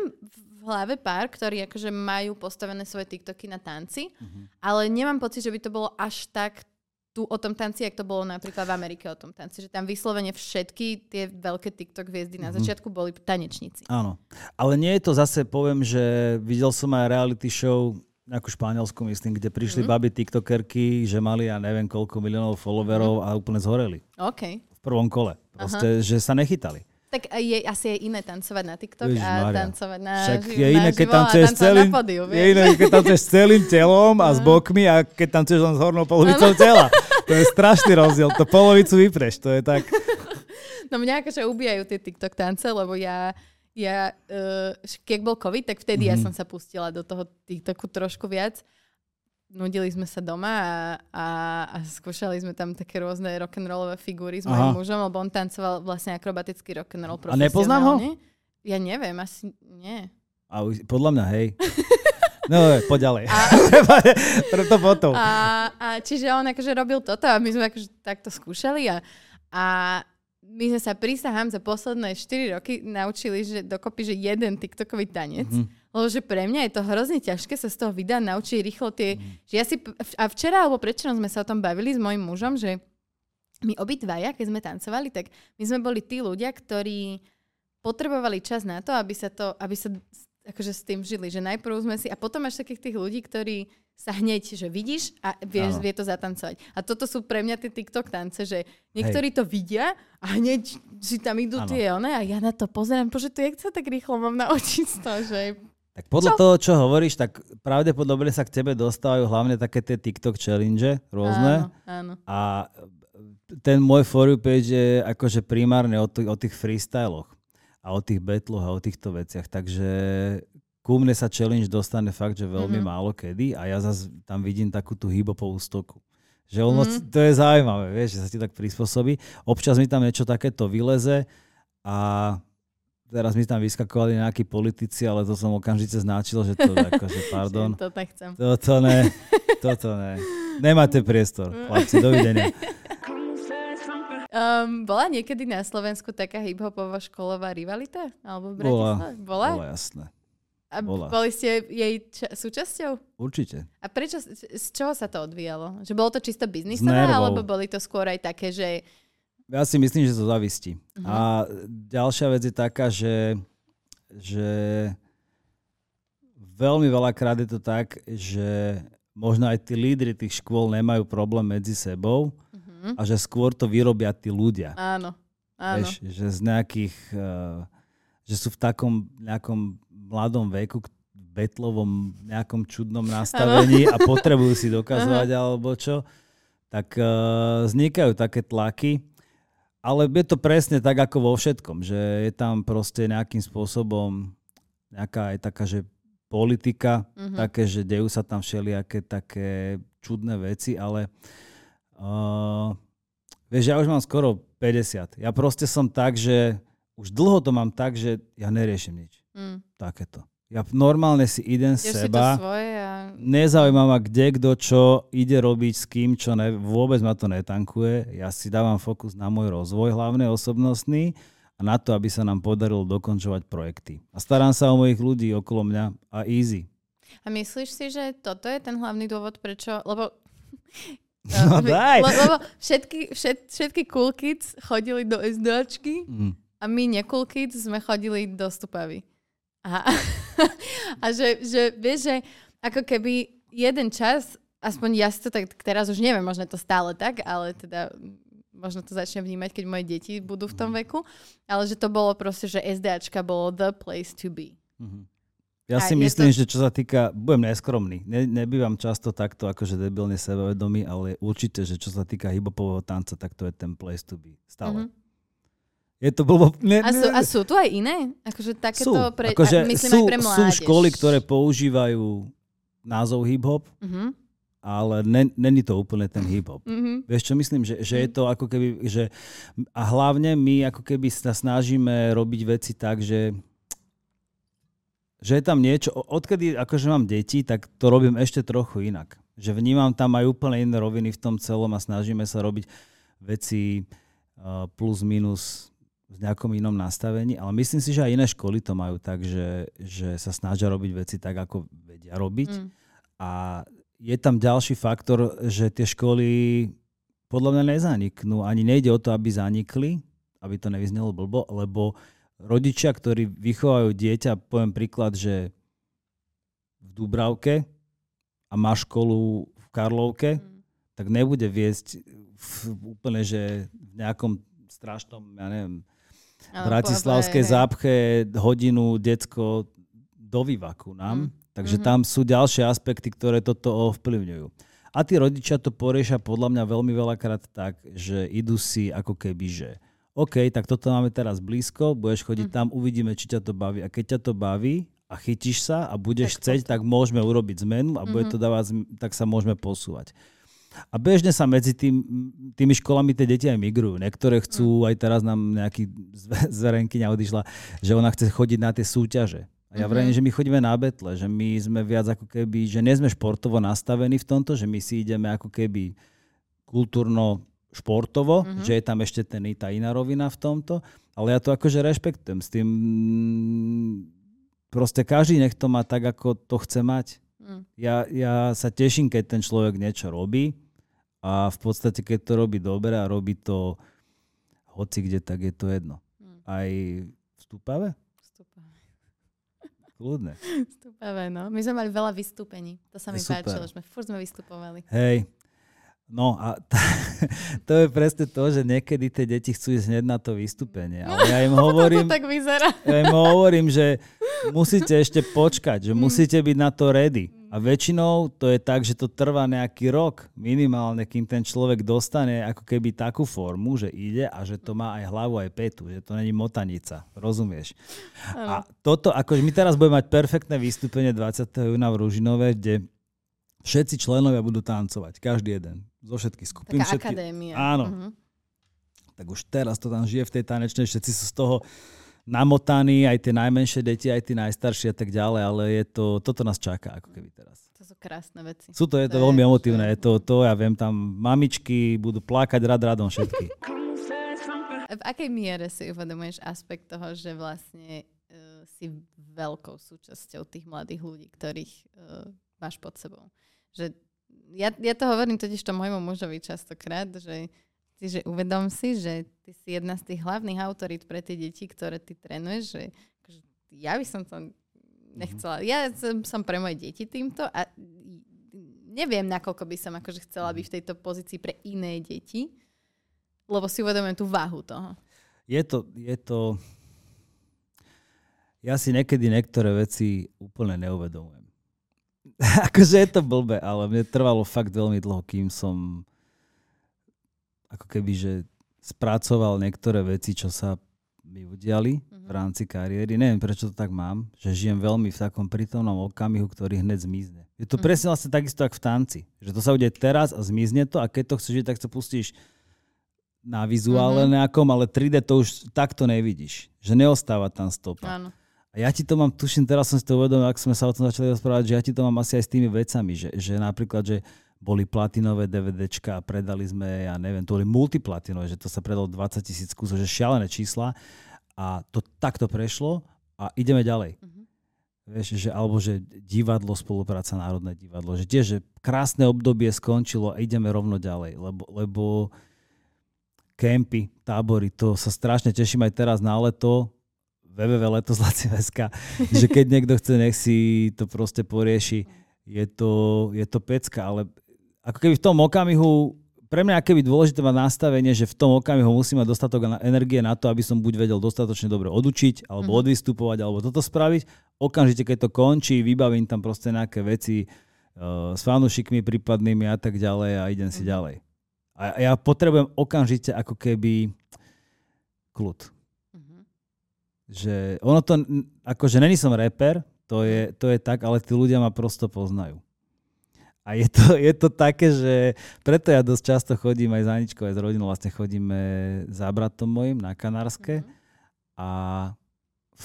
B: v hlave pár, ktorí akože majú postavené svoje TikToky na tanci, mm-hmm. ale nemám pocit, že by to bolo až tak tu o tom tanci, ak to bolo napríklad v Amerike o tom tanci, že tam vyslovene všetky tie veľké TikTok hviezdy na mhm. začiatku boli tanečníci.
A: Áno, ale nie je to zase, poviem, že videl som aj reality show nejakú španielsku, myslím, kde prišli mm. baby tiktokerky, že mali ja neviem koľko miliónov followerov mm. a úplne zhoreli.
B: OK.
A: V prvom kole. Proste, Aha. že sa nechytali.
B: Tak je asi je iné tancovať na TikTok Ježiš, a tancovať na
A: Však je iné, keď tancuješ celým, pódiu, je iné, keď tancuješ celým telom a s no. bokmi a keď tancuješ len s hornou polovicou tela. To je strašný rozdiel. To polovicu vypreš, to je tak... (laughs)
B: No mňa akože ubijajú tie TikTok tance, lebo ja, ja uh, keď bol COVID, tak vtedy mm-hmm. ja som sa pustila do toho TikToku trošku viac. Nudili sme sa doma a, a, a skúšali sme tam také rôzne rock'n'rollové figúry s mojím mužom, lebo on tancoval vlastne akrobatický rock'n'roll
A: A nepoznám ho?
B: Ja neviem, asi nie.
A: A podľa mňa, hej. (laughs) No, poď ďalej. A, (laughs) Preto potom.
B: A, a čiže on akože robil toto a my sme akože takto skúšali a, a my sme sa prísahám za posledné 4 roky naučili, že dokopy, že jeden TikTokový tanec. Mm-hmm. Lebo že pre mňa je to hrozne ťažké sa z toho videa naučiť rýchlo tie... Mm. Že ja si, a včera alebo predčerom sme sa o tom bavili s mojim mužom, že my obidvaja, keď sme tancovali, tak my sme boli tí ľudia, ktorí potrebovali čas na to, aby sa to, aby sa akože s tým žili, že najprv sme si, a potom máš takých tých ľudí, ktorí sa hneď, že vidíš a vieš, vie to zatancovať. A toto sú pre mňa tie TikTok tance, že niektorí Hej. to vidia a hneď si tam idú ano. tie one a ja na to pozerám, že to jak sa tak rýchlo mám naučiť toho, že...
A: Tak podľa čo? toho, čo hovoríš, tak pravdepodobne sa k tebe dostávajú hlavne také tie TikTok challenge rôzne.
B: Áno, áno.
A: A ten môj for you page je akože primárne o, t- o tých freestyloch a o tých betloch a o týchto veciach. Takže ku mne sa challenge dostane fakt, že veľmi mm-hmm. málo kedy a ja zase tam vidím takú tú hybopovú stoku. Že ono, mm-hmm. to je zaujímavé, vieš, že sa ti tak prispôsobí. Občas mi tam niečo takéto vyleze a teraz mi tam vyskakovali nejakí politici, ale to som okamžite značil, že to (laughs) akože, pardon.
B: to nechcem.
A: Toto ne, toto ne. Nemáte priestor, chlapci, dovidenia. (laughs)
B: Um, bola niekedy na Slovensku taká hip-hopová školová rivalita? Alebo v Bratislave?
A: Bola? Bola, jasné.
B: A bola. boli ste jej ča- súčasťou?
A: Určite.
B: A prečo, z čoho sa to odvíjalo? Že bolo to čisto biznisové, alebo boli to skôr aj také, že...
A: Ja si myslím, že to zavistí. Uh-huh. A ďalšia vec je taká, že, že veľmi veľakrát je to tak, že možno aj tí lídry tých škôl nemajú problém medzi sebou, mm-hmm. a že skôr to vyrobia tí ľudia.
B: Áno, áno.
A: Vieš, že z nejakých, uh, že sú v takom nejakom mladom veku, betlovom nejakom čudnom nastavení a potrebujú si (laughs) dokazovať Aha. alebo čo, tak uh, vznikajú také tlaky. Ale je to presne tak ako vo všetkom, že je tam proste nejakým spôsobom nejaká aj taká, že politika, mm-hmm. také, že dejú sa tam všelijaké také čudné veci, ale Uh, vieš, ja už mám skoro 50. Ja proste som tak, že už dlho to mám tak, že ja neriešim nič. Mm. Takéto. Ja normálne si idem z seba.
B: svoje a...
A: Nezaujíma ma, kde kto čo ide robiť, s kým, čo ne, vôbec ma to netankuje. Ja si dávam fokus na môj rozvoj, hlavne osobnostný, a na to, aby sa nám podarilo dokončovať projekty. A starám sa o mojich ľudí okolo mňa a easy.
B: A myslíš si, že toto je ten hlavný dôvod, prečo... Lebo (laughs)
A: No daj.
B: Le, lebo všetky, všet, všetky cool kids chodili do SDAčky mm. a my necool kids sme chodili do Stupavy. A, (laughs) a že, že vieš, že ako keby jeden čas, aspoň ja si to tak teraz už neviem, možno to stále tak, ale teda možno to začnem vnímať, keď moje deti budú v tom mhm. veku, ale že to bolo proste, že SDAčka bolo the place to be. Mm-hmm.
A: Ja si myslím, to... že čo sa týka, budem neskromný, ne, nebývam často takto akože debilne sebavedomý, ale určite, že čo sa týka hibopového tanca, tak to je ten place to be. Stále. Mm-hmm. Je to blbo...
B: Ne, a, sú, a sú tu aj iné? Akože takéto sú. pre,
A: akože
B: myslím
A: sú,
B: aj pre
A: mládež. Sú školy, ktoré používajú názov hip-hop, mm-hmm. ale není to úplne ten hip-hop. Mm-hmm. Vieš čo myslím? Že, že je to ako keby... Že, a hlavne my ako keby sa snažíme robiť veci tak, že že je tam niečo, odkedy akože mám deti, tak to robím ešte trochu inak. Že vnímam tam aj úplne iné roviny v tom celom a snažíme sa robiť veci plus minus v nejakom inom nastavení, ale myslím si, že aj iné školy to majú tak, že, že sa snažia robiť veci tak, ako vedia robiť. Mm. A je tam ďalší faktor, že tie školy podľa mňa nezaniknú. Ani nejde o to, aby zanikli, aby to nevyznelo blbo, lebo rodičia, ktorí vychovajú dieťa, poviem príklad, že v Dubravke a má školu v Karlovke, mm. tak nebude viesť v, úplne, že v nejakom strašnom, ja neviem, v bratislavskej zápche hodinu decko do vývaku nám. Mm. Takže mm-hmm. tam sú ďalšie aspekty, ktoré toto ovplyvňujú. A tí rodičia to poriešia podľa mňa veľmi veľakrát tak, že idú si ako keby, že OK, tak toto máme teraz blízko, budeš chodiť tam, uvidíme, či ťa to baví. A keď ťa to baví a chytíš sa a budeš
B: Tak
A: chcieť, tak môžeme urobiť zmenu a bude to dávať, tak sa môžeme posúvať. A bežne sa medzi tým, tými školami tie deti aj migrujú. Niektoré chcú, aj teraz nám nejaký zve- zverenkyňa odišla, že ona chce chodiť na tie súťaže. A ja vravím, že my chodíme na betle, že my sme viac ako keby, že nie sme športovo nastavení v tomto, že my si ideme ako keby kultúrno športovo, mm-hmm. že je tam ešte ten, tá iná rovina v tomto, ale ja to akože rešpektujem s tým, mm, proste každý nech to má tak, ako to chce mať.
B: Mm.
A: Ja, ja sa teším, keď ten človek niečo robí a v podstate, keď to robí dobre a robí to hoci kde, tak je to jedno.
B: Mm.
A: Aj vstúpavé?
B: Vstúpavé.
A: Kľudne.
B: Vstúpavé, no. My sme mali veľa vystúpení. To sa mi
A: Super.
B: páčilo, že sme furt sme vystupovali.
A: Hej. No a t- (laughs) to je presne to, že niekedy tie deti chcú ísť hneď na to vystúpenie. Ale ja im (laughs) hovorím,
B: to tak vyzerá.
A: ja im hovorím, že musíte ešte počkať, že musíte byť na to ready. A väčšinou to je tak, že to trvá nejaký rok minimálne, kým ten človek dostane ako keby takú formu, že ide a že to má aj hlavu, aj petu, že to není motanica. Rozumieš? A toto, akože my teraz budeme mať perfektné vystúpenie 20. júna v Ružinove, kde všetci členovia budú tancovať, každý jeden, zo všetkých skupín.
B: Taká
A: všetky...
B: akadémia.
A: Áno.
B: Mhm.
A: Tak už teraz to tam žije v tej tanečnej, všetci sú z toho namotaní, aj tie najmenšie deti, aj tí najstarší a tak ďalej, ale je to, toto nás čaká ako keby teraz.
B: To sú krásne veci.
A: Sú to, je to
B: To je
A: veľmi
B: akože-
A: emotívne, je to, to, ja viem, tam mamičky budú plakať rad radom všetky. (laughs)
B: V akej miere si uvedomuješ aspekt toho, že vlastne uh, si veľkou súčasťou tých mladých ľudí, ktorých uh, máš pod sebou? Že ja, ja to hovorím totiž to môjmu mužovi častokrát, že, že uvedom si, že ty si jedna z tých hlavných autorít pre tie deti, ktoré ty trénuješ, že akože, ja by som to nechcela. Ja som, som pre moje deti týmto a neviem, nakoľko by som akože chcela byť v tejto pozícii pre iné deti, lebo si uvedomujem tú váhu toho.
A: Je to, je to... Ja si niekedy niektoré veci úplne neuvedomujem. (laughs) akože je to blbé, ale mne trvalo fakt veľmi dlho, kým som ako keby, že spracoval niektoré veci, čo sa mi udiali v rámci kariéry. Neviem, prečo to tak mám, že žijem veľmi v takom prítomnom okamihu, ktorý hneď zmizne. Je to presne vlastne takisto, ako v tanci. Že to sa udeje teraz a zmizne to a keď to chceš tak sa pustíš na vizuále nejakom, ale 3D to už takto nevidíš. Že neostáva tam stopa.
B: Áno.
A: A ja ti to mám, tuším, teraz som si to uvedomil, ak sme sa o tom začali rozprávať, že ja ti to mám asi aj s tými vecami, že, že napríklad, že boli platinové DVDčka a predali sme, ja neviem, to boli multiplatinové, že to sa predalo 20 tisíc kusov, že šialené čísla. A to takto prešlo a ideme ďalej. Vieš, že, alebo že divadlo, spolupráca Národné divadlo, že tiež, že krásne obdobie skončilo a ideme rovno ďalej, lebo, lebo kempy, tábory, to sa strašne teším aj teraz na leto, www.letozlaci.sk, že keď niekto chce, nech si to proste porieši. Je to, je to pecka, ale ako keby v tom okamihu, pre mňa keby dôležité mať nastavenie, že v tom okamihu musím mať dostatok energie na to, aby som buď vedel dostatočne dobre odučiť, alebo odvystupovať, alebo toto spraviť. Okamžite, keď to končí, vybavím tam proste nejaké veci uh, s fanúšikmi prípadnými a tak ďalej a idem si ďalej. A ja potrebujem okamžite ako keby kľud že ono to, akože není som reper, to je, to je tak, ale tí ľudia ma prosto poznajú. A je to, je to také, že preto ja dosť často chodím aj s Aničkou, aj s rodinou, vlastne chodíme za bratom mojim na Kanárske a v,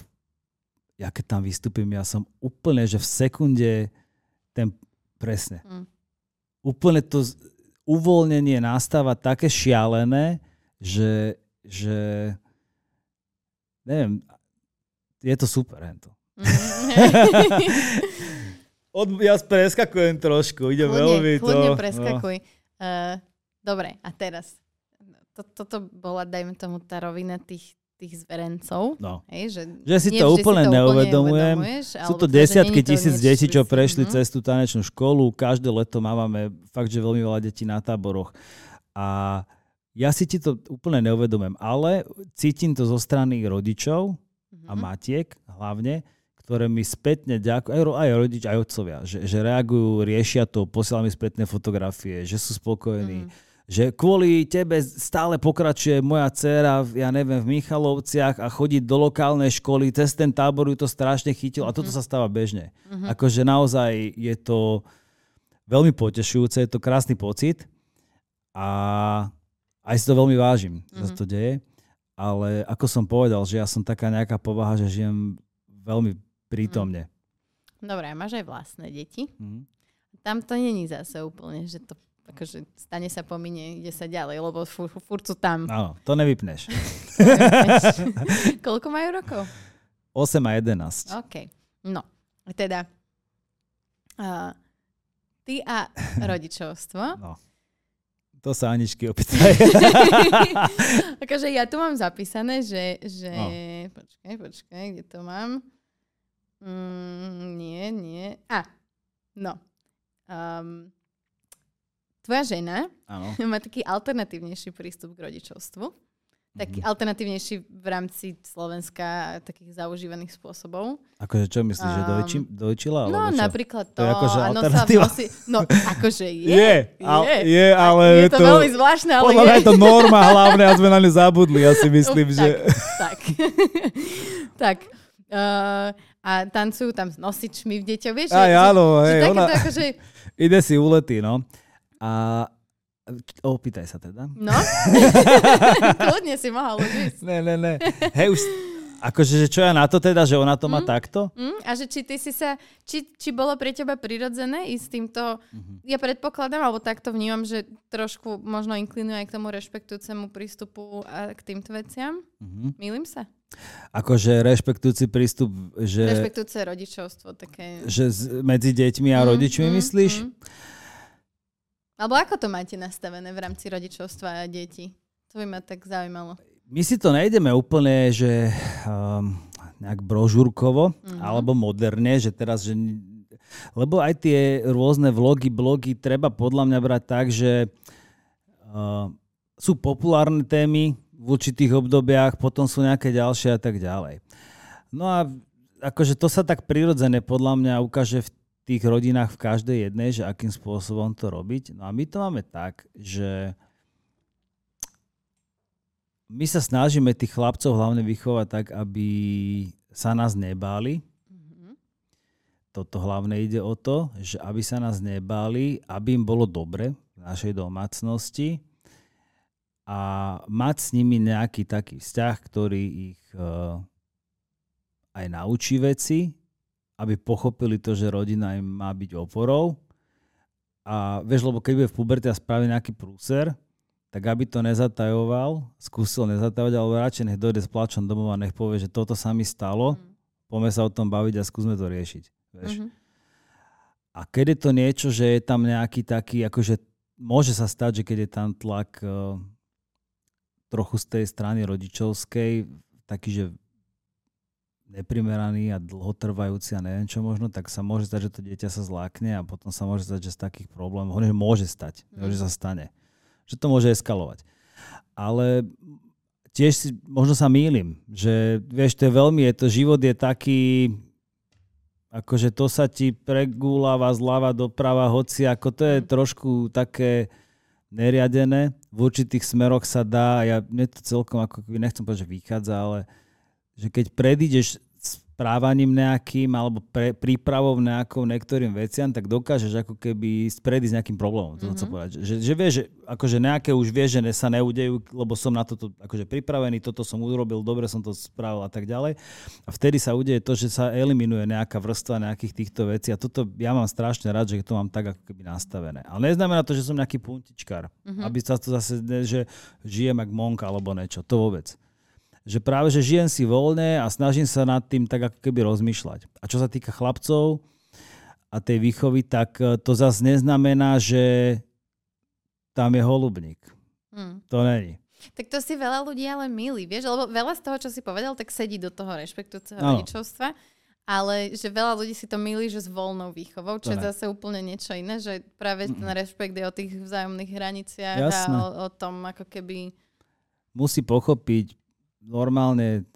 A: ja keď tam vystúpim, ja som úplne, že v sekunde ten, presne,
B: Mm.
A: úplne to uvoľnenie nastáva také šialené, že, že neviem, je to super, hento. (laughs) Od, ja preskakujem trošku, ide veľmi
B: Kľudne, kľudne
A: to...
B: preskakuj. Uh, dobre, a teraz. To, toto bola, dajme tomu, tá rovina tých, tých zverencov.
A: No.
B: Hej, že,
A: Že si
B: nie
A: to úplne neuvedomujem.
B: uvedomuješ,
A: Sú
B: alebo
A: to
B: teda,
A: desiatky
B: to
A: tisíc detí, čo
B: si-
A: prešli
B: mhm.
A: cez tú tanečnú školu. Každé leto máme fakt, že veľmi veľa detí na táboroch. A ja si ti to úplne neuvedomujem, ale cítim to zo strany rodičov a
B: Mhm.
A: matiek hlavne, ktoré mi spätne ďakujú, aj, ro- aj rodič, aj otcovia, že, že reagujú, riešia to, posielajú mi spätné fotografie, že sú spokojení,
B: Mhm.
A: že kvôli tebe stále pokračuje moja dcéra, ja neviem, v Michalovciach a chodí do lokálnej školy, cez ten tábor ju to strašne chytil a toto sa stáva bežne. Mm-hmm. Akože naozaj je to veľmi potešujúce, je to krásny pocit a aj si to veľmi vážim, mm-hmm. že sa to deje. Ale ako som povedal, že ja som taká nejaká povaha, že žijem veľmi prítomne.
B: Mm. Dobre, máš aj vlastné deti.
A: Mm.
B: Tam to není zase úplne, že to akože stane sa pominie, ide sa ďalej, lebo fur, furt sú tam.
A: Áno, to nevypneš. (laughs) (laughs)
B: Koľko majú rokov?
A: 8 a 11.
B: OK. No, teda uh, ty a (laughs) rodičovstvo.
A: No. To sa Aničky opýtaj. (laughs)
B: akože ja tu mám zapísané, že... že
A: No.
B: Počkaj, počkaj, kde to mám? Mm, nie, nie. A, no. Um, tvoja žena
A: Áno. (laughs)
B: má taký alternatívnejší prístup k rodičovstvu. Taký
A: Mhm.
B: alternatívnejší v rámci Slovenska a takých zaužívaných spôsobov.
A: Akože čo myslíš, že
B: Um,
A: dojči, dojčila?
B: No
A: čo?
B: napríklad to.
A: To je akože alternatíva.
B: vlasy. No akože je. (laughs)
A: Je, ale, je, ale
B: je
A: je
B: to,
A: to,
B: veľmi zvláštne, ale
A: podľa
B: je.
A: mňa je to norma (laughs) hlavne a sme na ňu zabudli. Ja si myslím,
B: Uf,
A: že...
B: Tak. tak. (laughs) Uh, a tancujú tam s nosičmi v deťoch, vieš?
A: Aj,
B: že,
A: áno,
B: že,
A: hej,
B: že
A: ona-
B: akože,
A: Ide si ulety, no. A opýtaj sa teda.
B: no. (laughs) Kľudne si mohol ísť.
A: Ne, ne, ne. Hej, už, akože, že čo ja na to teda, že ona to má takto?
B: Mm, a že či ty si sa, či, či bolo pre teba prirodzené ísť s týmto,
A: Mhm.
B: ja predpokladám, alebo takto vnímam, že trošku možno inklinuje aj k tomu rešpektujúcemu prístupu a k týmto veciam.
A: Mhm.
B: Mýlim sa?
A: Akože rešpektujúci prístup, že,
B: Rešpektujúce rodičovstvo, také...
A: že z, medzi deťmi a
B: Mm,
A: rodičmi
B: mm,
A: myslíš?
B: mm. Alebo ako to máte nastavené v rámci rodičovstva a detí? To by ma tak zaujímalo.
A: My si to nejdeme úplne, že um, nejak brožúrkovo,
B: Mhm.
A: alebo moderne, že teraz, že... Lebo aj tie rôzne vlogy, blogy treba podľa mňa brať tak, že uh, sú populárne témy v určitých obdobiach, potom sú nejaké ďalšie a tak ďalej. No a akože to sa tak prirodzene podľa mňa ukáže v tých rodinách v každej jednej, že akým spôsobom to robiť. No a my to máme tak, že my sa snažíme tých chlapcov hlavne vychovať tak, aby sa nás nebáli.
B: Mhm.
A: Toto hlavne ide o to, že aby sa nás nebáli, aby im bolo dobre v našej domácnosti a mať s nimi nejaký taký vzťah, ktorý ich uh, aj naučí veci, aby pochopili to, že rodina im má byť oporou. A vieš, lebo keď bude v puberte a spraví nejaký prúser, tak aby to nezatajoval, skúsil nezatajovať, alebo radšej nech dojde s plačom domov a nech povie, že toto sa mi stalo, poďme sa o tom baviť a skúsme to riešiť. Vieš.
B: Mhm.
A: A keď je to niečo, že je tam nejaký taký, akože môže sa stať, že keď je tam tlak uh, trochu z tej strany rodičovskej, taký, že neprimeraný a dlhotrvajúci a neviem čo možno, tak sa môže stať, že to dieťa sa zlákne a potom sa môže stať, že z takých problémov, hovorím, že môže stať, mm. že sa stane, že to môže eskalovať. Ale tiež si, možno sa mýlim, že vieš, to je veľmi, je to, život je taký, akože to sa ti pregúľava zľava doprava, hoci ako to je trošku také neriadené. V určitých smeroch sa dá, ja mne to celkom ako nechcem povedať, že vychádza, ale že keď predídeš správaním nejakým alebo pre, prípravou nejakou niektorým veciam, tak dokážeš ako keby predísť nejakým problémom. To mm-hmm. povedať. Že, že vieš, že akože nejaké už vieš, že ne, sa neudejú, lebo som na toto akože pripravený, toto som urobil, dobre som to spravil a tak ďalej. A vtedy sa udeje to, že sa eliminuje nejaká vrstva nejakých týchto vecí a toto ja mám strašne rád, že to mám tak ako keby nastavené. Ale neznamená to, že som nejaký puntičkár. Mm-hmm. Aby sa to zase, ne, že žijem jak monk alebo niečo. To vôbec že práve, že žijem si voľne a snažím sa nad tým tak ako keby rozmýšľať. A čo sa týka chlapcov a tej výchovy, tak e, to zase neznamená, že tam je holubník.
B: Hmm.
A: To není.
B: Tak to si veľa ľudí ale milí, vieš, lebo veľa z toho, čo si povedal, tak sedí do toho rešpektujúceho
A: Áno.
B: rodičovstva, ale že veľa ľudí si to milí, že s voľnou výchovou, čo
A: To
B: je
A: ne.
B: zase úplne niečo iné, že práve ten rešpekt je o tých vzájomných hraniciach
A: Jasné.
B: a o, o tom ako keby...
A: Musí pochopiť normálne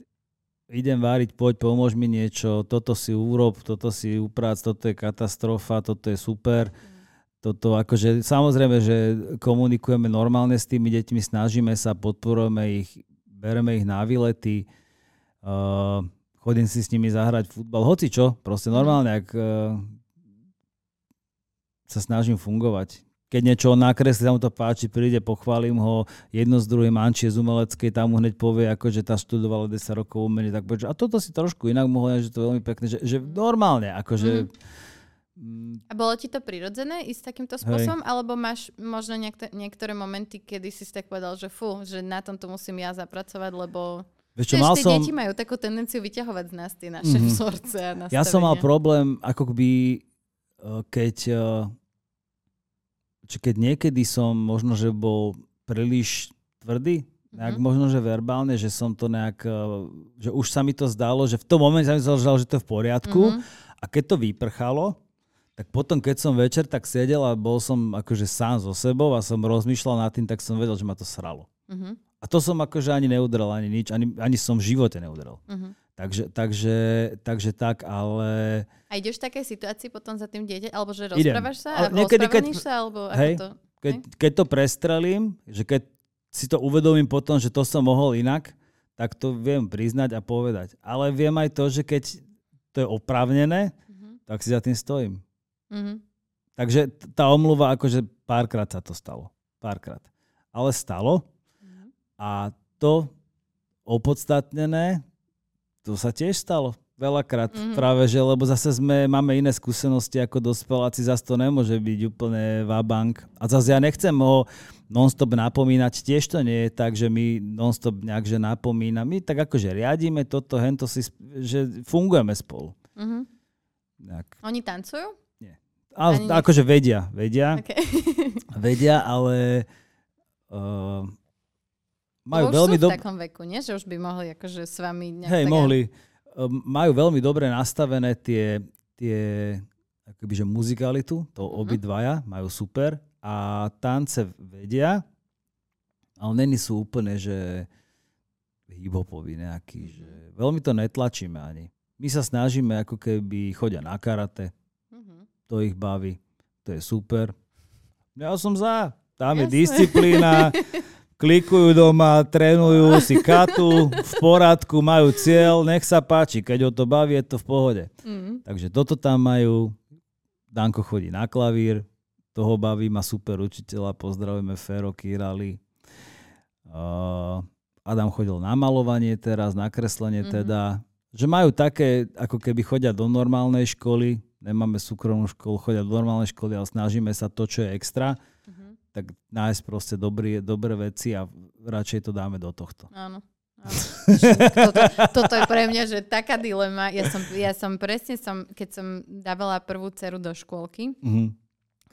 A: idem váriť, poď, pomôž mi niečo, toto si urob, toto si uprác, toto je katastrofa, toto je super. toto akože, samozrejme, že komunikujeme normálne s tými deťmi, snažíme sa, podporujeme ich, bereme ich na výlety, uh, chodím si s nimi zahrať futbal, hoci čo, proste normálne, ak uh, sa snažím fungovať. Keď niečo nakreslí, sa mu to páči, príde, pochválim ho, jedno z druhým Ančie z umeleckej, tam mu hneď povie, ako, že tá študovala 10 rokov umenie, tak povie, že a toto si trošku inak mohol, že to je veľmi pekné, že, že normálne, akože mm,
B: A bolo ti to prirodzené ísť takýmto spôsobom? Alebo máš možno niektor- niektoré momenty, kedy si tak povedal, že fú, že na tomto musím ja zapracovať, lebo
A: vieš čo, mal som...
B: deti majú takú tendenciu vyťahovať z nás tie naše
A: Mhm.
B: vzorce a nastavenia.
A: Ja som mal problém, ako by, eh, keď, eh, či keď niekedy som možno, že bol príliš tvrdý, nejak
B: Mhm.
A: možno, že verbálne, že som to nejak, eh, že už sa mi to zdalo, že v tom momente sa mi zdalo, že to je v poriadku
B: Mhm.
A: a keď to vyprchalo, tak potom, keď som večer tak sedel a bol som akože sám so sebou a som rozmýšľal nad tým, tak som vedel, že ma to sralo.
B: Mhm.
A: A to som akože ani neudrel, ani nič, ani, ani som v živote neudrel.
B: Mhm.
A: Takže, takže, takže tak, ale...
B: A ideš v takej situácii potom za tým dieťa, alebo že
A: Idem.
B: rozprávaš sa,
A: Ale niekedy, keď-
B: sa, alebo
A: Hej.
B: ako to...
A: Keď, keď to prestrelím, že keď si to uvedomím potom, že to som mohol inak, tak to viem priznať a povedať. Ale viem aj to, že keď to je oprávnené,
B: Mhm.
A: tak si za tým stojím.
B: Mhm.
A: Takže tá omluva, akože párkrát sa to stalo. Párkrát. Ale stalo
B: Mhm.
A: a to opodstatnené, to sa tiež stalo. Veľakrát
B: Mhm.
A: práve, že lebo zase sme, máme iné skúsenosti ako dospeláci, zase to nemôže byť úplne vabank. A zase ja nechcem ho non-stop napomínať, tiež to nie je tak, že my non-stop nejak že napomíname. My tak akože riadíme toto, hento si, že fungujeme spolu.
B: Mhm.
A: Nejak.
B: Oni tancujú?
A: A,
B: Ani nech-
A: akože vedia, vedia,
B: Okay. (laughs)
A: vedia, ale uh, majú
B: už
A: veľmi
B: sú v takom veku, nie? Že už by mohli akože s vami nejak
A: Hej,
B: tak-
A: mohli. Um, Majú veľmi dobre nastavené tie, tie akoby, že muzikalitu, to
B: Mhm.
A: obidvaja, majú super. A tance vedia, ale není sú úplne, že hip-hopoví nejaký, že veľmi to netlačíme ani. My sa snažíme, ako keby chodia na karate,
B: Mhm.
A: to ich baví, to je super. Ja som za, tam je
B: Jasné.
A: disciplína, (laughs) klikujú doma, trénujú si katu, v poradku, majú cieľ, nech sa páči, keď ho to baví, je to v pohode.
B: Mhm.
A: Takže toto tam majú, Danko chodí na klavír, toho baví, má super učiteľa, pozdravujeme Fero, Kirali. Uh, Adam chodil na malovanie teraz, na kreslenie
B: Mhm.
A: teda. Že majú také, ako keby chodia do normálnej školy, nemáme súkromnú školu, chodia do normálnej školy, ale snažíme sa to, čo je extra,
B: Mhm.
A: Tak nájsť proste dobré, dobré veci a radšej to dáme do tohto.
B: Áno. toto, toto je pre mňa, že taká dilema. Ja som, ja som presne, som, keď som dávala prvú dceru do škôlky,
A: Mhm.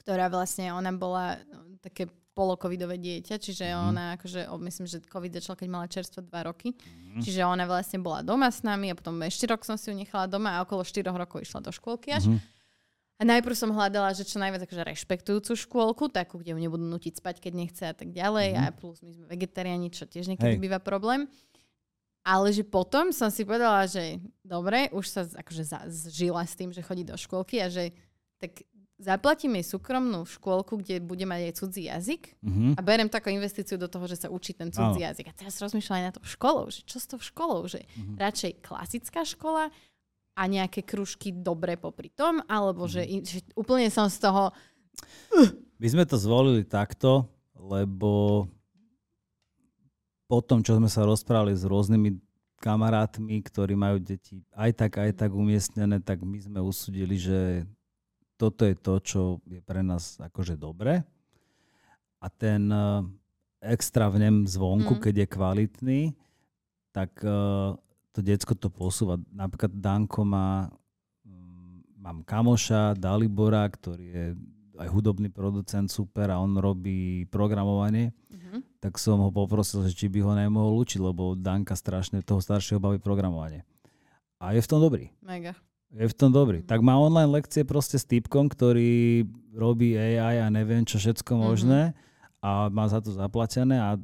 B: ktorá vlastne, ona bola no, také polocovidové dieťa, čiže
A: Mhm.
B: ona akože, myslím, že covid začal, keď mala čerstvo dva roky,
A: Mhm.
B: čiže ona vlastne bola doma s nami a potom ešte rok som si ju nechala doma a okolo 4 rokov išla do škôlky až.
A: Mhm.
B: A najprv som hľadala, že čo najviac akože rešpektujúcu škôlku, takú, kde ju nebudú nutiť spať, keď nechce a tak ďalej.
A: Mhm.
B: A plus my sme vegetariáni, čo tiež niekedy
A: Hej.
B: býva problém. Ale že potom som si povedala, že dobre, už sa akože zžila s tým, že chodí do škôlky a že tak zaplatím jej súkromnú škôlku, kde bude mať aj cudzí jazyk
A: Mhm.
B: a berem to ako investíciu do toho, že sa učí ten cudzí
A: Áno.
B: jazyk. A teraz rozmýšľam aj na to školou, že čo s tou školou, že
A: Mhm.
B: radšej klasická škola a nejaké kružky dobre popri tom, alebo
A: Mhm.
B: že, i- že úplne som z toho...
A: My sme to zvolili takto, lebo po tom, čo sme sa rozprávali s rôznymi kamarátmi, ktorí majú deti aj tak, aj tak umiestnené, tak my sme usudili, že toto je to, čo je pre nás akože dobré. A ten eh, extra vnem zvonku,
B: Mm.
A: keď je kvalitný, tak eh, to decko to posúva. Napríklad Danko má, mm, mám kamoša Dalibora, ktorý je aj hudobný producent super a on robí programovanie,
B: Mhm.
A: tak som ho poprosil, že či by ho nemohol učiť, lebo Danka strašne toho staršieho baví programovanie. A je v tom dobrý.
B: Mega.
A: Je v tom dobrý.
B: Mhm.
A: Tak má online lekcie proste s typkom, ktorý robí AI a neviem čo všetko
B: Mhm.
A: možné a má za to zaplatené a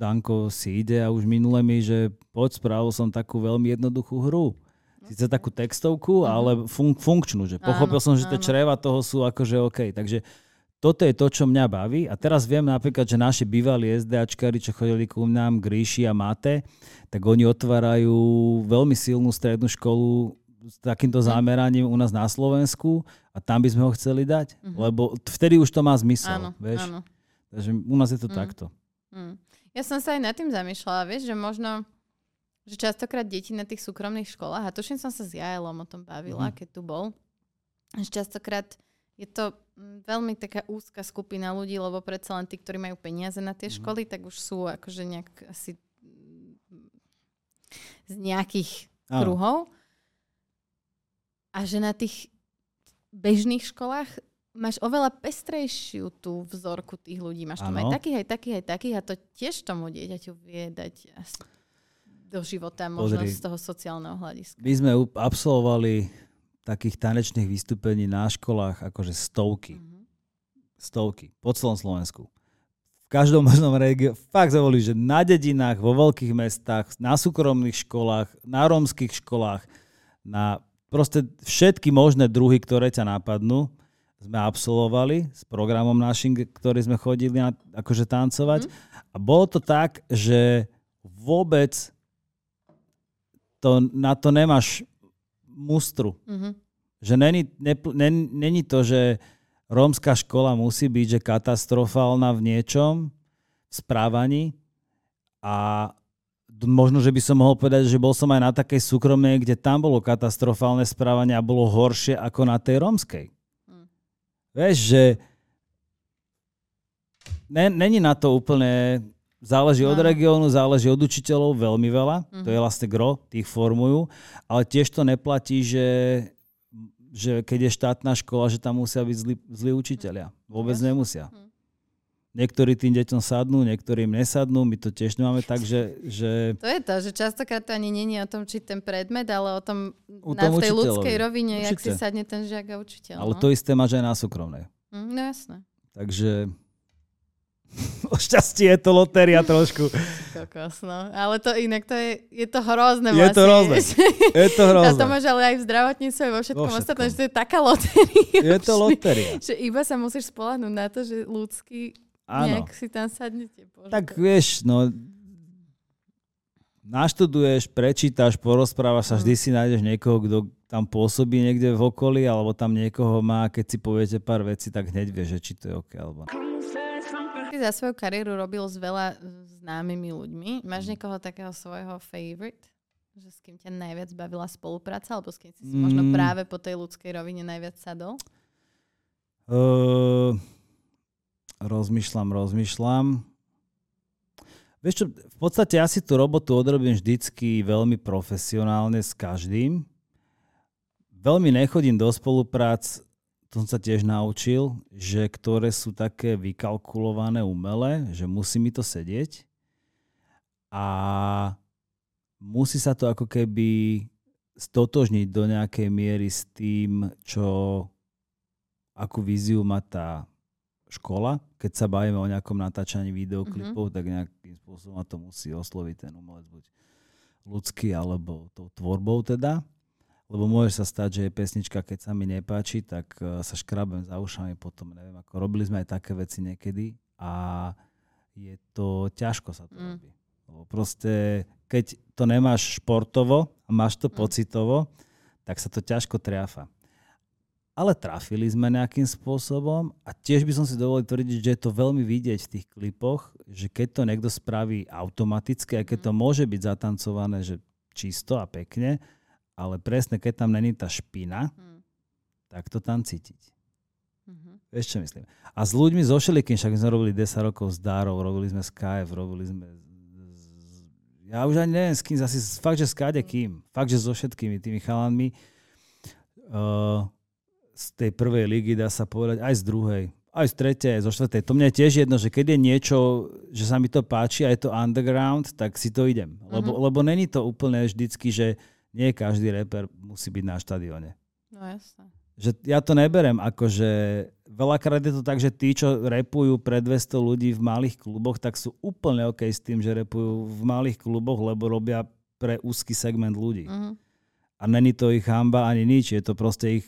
A: Danko si ide a už minule mi, že poď, spravil som takú veľmi jednoduchú hru. Sice takú textovku,
B: Mhm.
A: ale fun- funkčnú, že pochopil
B: Áno,
A: som, že tie
B: áno.
A: čreva toho sú akože OK. Takže toto je to, čo mňa baví. A teraz viem napríklad, že naši bývalí SDAčkári, čo chodili ku nám, Gríši a Mate, tak oni otvárajú veľmi silnú strednú školu s takýmto zameraním u nás na Slovensku a tam by sme ho chceli dať.
B: Mhm.
A: Lebo vtedy už to má zmysel.
B: Áno,
A: vieš?
B: áno.
A: Takže u nás je to
B: Mm.
A: takto.
B: Mm. Ja som sa aj nad tým zamýšľala, vieš, že možno, že častokrát deti na tých súkromných školách, a tuším som sa s Jaelom o tom bavila,
A: Mhm.
B: keď tu bol, že častokrát je to mm, veľmi taká úzka skupina ľudí, lebo predsa len tí, ktorí majú peniaze na tie
A: Mhm.
B: školy, tak už sú akože nejak asi mm, z nejakých
A: Áno.
B: kruhov. A že na tých bežných školách máš oveľa pestrejšiu tú vzorku tých ľudí. Máš tam aj takých, aj takých, aj takých a to tiež tomu dieťaťu vie dať do života možno
A: Pozri.
B: z toho sociálneho hľadiska.
A: My sme absolvovali takých tanečných vystúpení na školách akože stovky.
B: Mhm.
A: Stovky. Po celom Slovensku. V každom možnom regióne. Fakt boli, že na dedinách, vo veľkých mestách, na súkromných školách, na rómskych školách, na proste všetky možné druhy, ktoré ťa napadnú, sme absolvovali s programom našim, ktorý sme chodili na, akože tancovať. A bolo to tak, že vôbec to, na to nemáš mustru.
B: Mhm.
A: Že není, nepl- nen- není to, že rómska škola musí byť že katastrofálna v niečom, v správaní a možno, že by som mohol povedať, že bol som aj na takej súkromnej, kde tam bolo katastrofálne správanie a bolo horšie ako na tej rómskej. Vieš, že ne, není na to úplne, záleží od
B: Áno.
A: regiónu, záleží od učiteľov veľmi veľa, to je
B: Mhm.
A: vlastne gro, tých formujú, ale tiež to neplatí, že, že keď je štátna škola, že tam musia byť zlí, zlí učiteľia. Vôbec nemusia.
B: Mhm.
A: Niektorí tým deťom sadnú, niektorí im nesadnú, my to tiež nemáme tak, že, že
B: To je to, že častokrát to ani není o tom, či ten predmet, ale o tom, na,
A: tom
B: v tej
A: učiteľovi.
B: ľudskej rovine, jak si sadne ten žiak a učiteľ.
A: ale
B: no.
A: to isté máš aj na súkromnej.
B: Mm, no jasné.
A: Takže (laughs) o šťastie je to lotéria trošku. (laughs)
B: Kokos, no. Ale to inak, to je, je to hrozné
A: Je to
B: vlastne.
A: hrozné. (laughs) Je to
B: A to
A: hrozné.
B: máš ale aj v zdravotníctve, vo všetkom,
A: Vo všetkom.
B: ostatnom, že to je taká lotéria.
A: Je to lotéria.
B: Že iba sa musíš spolahnúť na to, že ľudský
A: Áno.
B: nejak si tam sadnete. Bože,
A: Tak vieš, no naštuduješ, prečítaš, porozprávaš sa, vždy si nájdeš niekoho, kto tam pôsobí niekde v okolí, alebo tam niekoho má, keď si poviete pár vecí, tak hneď vieš, že či to je OK, alebo.
B: Ty za svoju kariéru robil s veľa známymi ľuďmi. Máš
A: Mm.
B: niekoho takého svojho favorite? Že s kým ťa najviac bavila spolupráca? Alebo s kým si si možno
A: Mm.
B: práve po tej ľudskej rovine najviac sadol?
A: Uh, rozmýšľam, rozmýšľam. Vieš čo, v podstate ja si tú robotu odrobím vždycky veľmi profesionálne s každým. Veľmi nechodím do spoluprác, to som sa tiež naučil, že ktoré sú také vykalkulované umelé, že musí mi to sedieť. A musí sa to ako keby stotožniť do nejakej miery s tým, čo akú víziu má tá škola. Keď sa bavíme o nejakom natáčaní videoklipov, mm-hmm. tak nejakým spôsobom ma to musí osloviť ten umelec buď ľudský, alebo tou tvorbou teda. Lebo môže sa stať, že je pesnička, keď sa mi nepáči, tak uh, sa škrabem za ušami potom, neviem, ako robili sme aj také veci niekedy a je to ťažko sa to
B: Mm.
A: robí. Lebo proste, keď to nemáš športovo a máš to
B: Mm.
A: pocitovo, tak sa to ťažko triafa ale trafili sme nejakým spôsobom a tiež by som si dovolil tvrdiť, že je to veľmi vidieť v tých klipoch, že keď to niekto spraví automaticky, aj keď to môže byť zatancované, že čisto a pekne, ale presne keď tam není tá špina,
B: Hm.
A: tak to tam cítiť.
B: Mhm.
A: Vieš, čo myslím? A s ľuďmi zo všelikým, však sme robili 10 rokov s Dárov, robili sme s KF, robili sme ja už ani neviem s kým, zase fakt, že s kade kým. Fakt, že so všetkými tými chalanmi. Uh, z tej prvej ligy dá sa povedať, aj z druhej, aj z tretej, aj zo štvrtej. To mne je tiež jedno, že keď je niečo, že sa mi to páči a je to underground, tak si to idem. Lebo,
B: Mhm.
A: lebo není to úplne vždycky, že nie každý reper musí byť na štadióne
B: No jasné.
A: že ja to neberem ako, že veľakrát je to tak, že tí, čo repujú pre 200 ľudí v malých kluboch, tak sú úplne OK s tým, že repujú v malých kluboch, lebo robia pre úzky segment ľudí.
B: Mhm.
A: A není to ich hamba ani nič, je to proste ich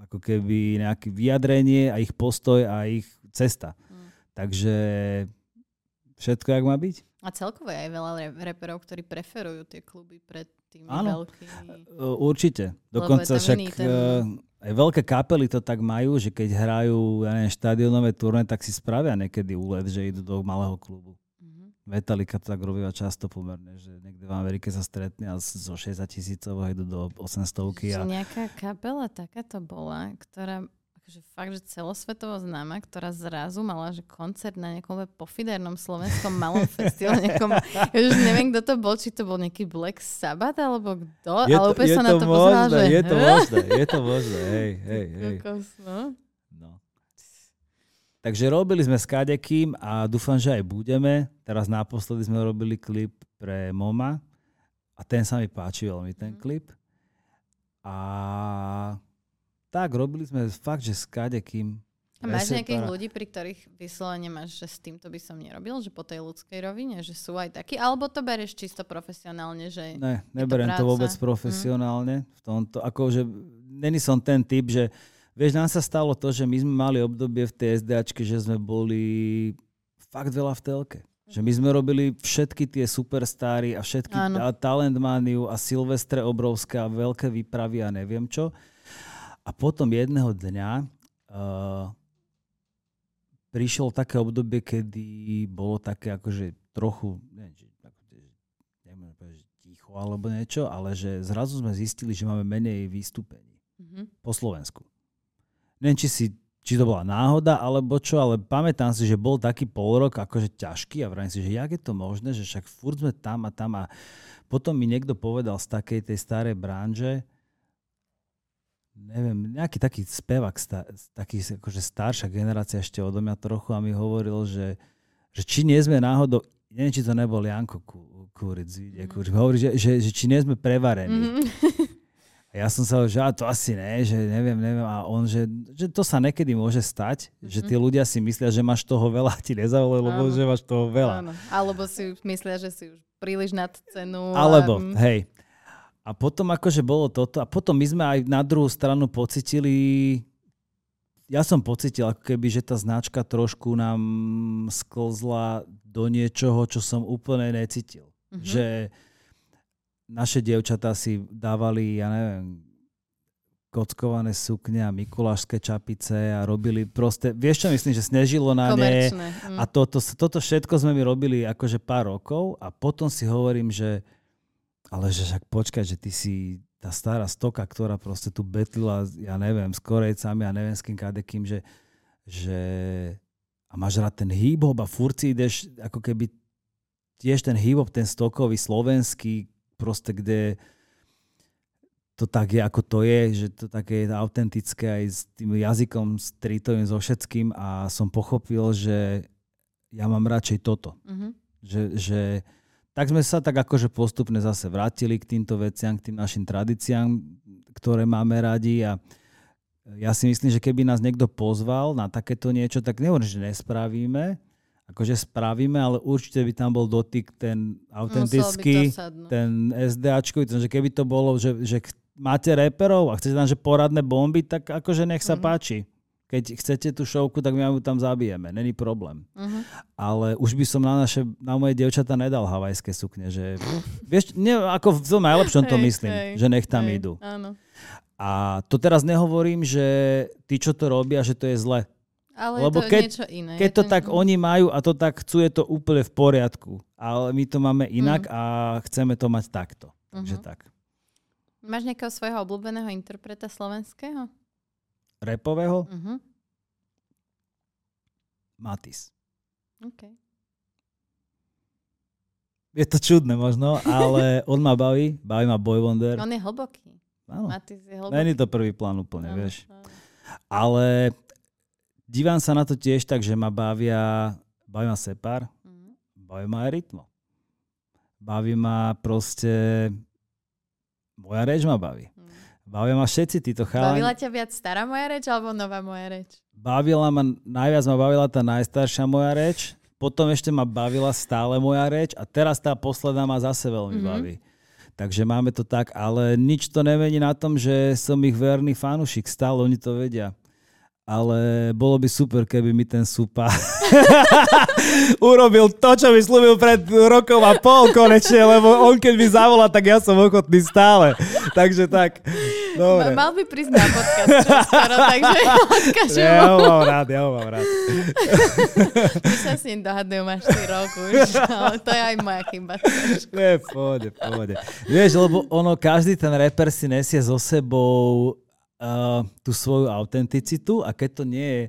A: ako keby nejaké vyjadrenie a ich postoj a ich cesta.
B: Mm.
A: Takže všetko, jak má byť?
B: A celkovo je aj veľa re- reperov, ktorí preferujú tie kluby pred tými
A: Áno.
B: veľkými.
A: Uh, Určite. Dokonca však
B: iný ten-
A: aj veľké kapely to tak majú, že keď hrajú ja neviem, štadionové turné, tak si spravia niekedy úlet, že idú do malého klubu. Metallica to tak robíva často pomerne, že niekde v Amerike sa stretne a zo 60 tisícov idú do 800
B: Že
A: a
B: nejaká kapela takáto bola, ktorá akože fakt, že celosvetovo známa, ktorá zrazu mala že koncert na nejakom pofidernom slovenskom malom festivale. Nejakom, ja už neviem, kto to bol, či to bol nejaký Black Sabbath, alebo kto,
A: je
B: ale
A: to,
B: úplne sa na
A: to
B: pozerala,
A: možné,
B: že...
A: je to (laughs) možné, je to možné, hej, hej, hej.
B: Kokos, no.
A: No. Takže robili sme s kadekým a dúfam, že aj budeme. Teraz naposledy sme robili klip pre Moma a ten sa mi páči veľmi, ten
B: Mhm.
A: klip. A tak, robili sme fakt, že s kadekým.
B: A máš
A: Presne
B: nejakých ľudí, pri ktorých vyslovene máš, že s týmto by som nerobil, že po tej ľudskej rovine, že sú aj takí, alebo to bereš čisto profesionálne, že...
A: Ne, neberiem to,
B: práca.
A: vôbec profesionálne. V tomto, akože, není som ten typ, že vieš, nám sa stalo to, že my sme mali obdobie v tej SDAčke, že sme boli fakt veľa v telke. Že my sme robili všetky tie superstáry a všetky a Talentmaniu a Silvestre obrovské a veľké výpravy a neviem čo. A potom jedného dňa uh, prišlo také obdobie, kedy bolo také akože trochu, neviem, ako, neviem, že ticho alebo niečo, ale že zrazu sme zistili, že máme menej vystúpení
B: Mhm.
A: po Slovensku. Neviem, či, si, či to bola náhoda alebo čo, ale pamätám si, že bol taký polrok akože ťažký a vrajím si, že jak je to možné, že však furt sme tam a tam a potom mi niekto povedal z takej tej starej branže, neviem, nejaký taký spevak, sta, taký akože staršia generácia ešte odo mňa trochu a mi hovoril, že, že či nie sme náhodou, neviem, či to nebol Janko Kuric, mm. Hovorí, že, že, že či nie sme prevarení.
B: Mhm. (laughs)
A: Ja som sa že a to asi ne, že neviem, neviem. A on, že, že to sa nekedy môže stať, mm-hmm. že tí ľudia si myslia, že máš toho veľa a ti nezavolali, lebo
B: Mhm. Áno.
A: že máš toho veľa.
B: Áno. Alebo si myslia, že si už príliš nad cenu.
A: Alebo,
B: a, mm,
A: hej. A potom akože bolo toto. A potom my sme aj na druhú stranu pocitili, ja som pocitil ako keby, že tá značka trošku nám sklzla do niečoho, čo som úplne necítil.
B: Mhm.
A: Že naše dievčatá si dávali, ja neviem, kockované sukne a mikulášské čapice a robili proste, vieš čo myslím, že snežilo na ne.
B: Mm.
A: a toto, toto všetko sme mi robili akože pár rokov a potom si hovorím, že ale že však počkaj, že ty si tá stará stoka, ktorá proste tu betlila, ja neviem, s Korejcami a neviem s kým kadekým, že, že a máš rád ten hip-hop a furt si ideš ako keby tiež ten hip-hop, ten stokový, slovenský, proste kde to tak je, ako to je, že to také je autentické aj s tým jazykom streetovým, so všetkým a som pochopil, že ja mám radšej toto.
B: Mhm.
A: Že, že tak sme sa tak akože postupne zase vrátili k týmto veciam, k tým našim tradíciám, ktoré máme radi a ja si myslím, že keby nás niekto pozval na takéto niečo, tak nehovorím, že nespravíme, akože spravíme, ale určite by tam bol dotyk ten autentický, ten SDAčko, že keby to bolo, že, že máte reperov a chcete tam, že poradné bomby, tak akože nech sa
B: Mhm.
A: páči. Keď chcete tú šovku, tak my ju tam zabijeme, není problém.
B: Mhm.
A: Ale už by som na, naše, na moje dievčatá nedal havajské sukne, že vieš, ne, ako v tom najlepšom to myslím,
B: hej,
A: že nech tam
B: Hej,
A: idú.
B: Áno.
A: A to teraz nehovorím, že tí, čo to robia, že to je zle.
B: Ale
A: Lebo
B: je to
A: keď-
B: niečo iné.
A: Keď
B: Je
A: to tak oni majú a to tak chcú, je to úplne v poriadku. Ale my to máme inak a chceme to mať takto. Takže
B: Mhm.
A: tak.
B: Máš nejakého svojho obľúbeného interpreta slovenského?
A: Repového
B: Mhm.
A: Matis.
B: OK.
A: Je to čudné možno, ale on ma baví. Baví ma Boy Wonder.
B: On je hlboký.
A: Áno.
B: Matis je hlboký.
A: Není to prvý plán úplne,
B: Áno,
A: vieš.
B: áno.
A: Ale dívam sa na to tiež tak, že ma bavia, baví ma Separ,
B: Mhm.
A: baví ma aj Rytmo. Baví ma proste, moja reč ma baví.
B: Mhm.
A: Bavia ma všetci títo chalani.
B: Bavila ťa viac stará moja reč alebo nová moja reč?
A: Bavila ma, najviac ma bavila tá najstaršia moja reč, potom ešte ma bavila stále moja reč a teraz tá posledná ma zase veľmi
B: Mhm.
A: baví. Takže máme to tak, ale nič to nemení na tom, že som ich verný fanúšik, stále oni to vedia ale bolo by super, keby mi ten Supa (laughs) urobil to, čo mi slúbil pred rokom a pol konečne, lebo on keď mi zavolá, tak ja som ochotný stále. Takže tak. Dobre.
B: Mal by prísť na podcast skoro, takže (laughs) odkažem
A: Ja ho mám rád, ja ho mám rád. (laughs)
B: My sa s ním dohadujú máš 4 roku už, ale to je aj moja chyba.
A: Nie, pohode, pohode. Vieš, lebo ono, každý ten reper si nesie so sebou uh, tú svoju autenticitu a keď to nie je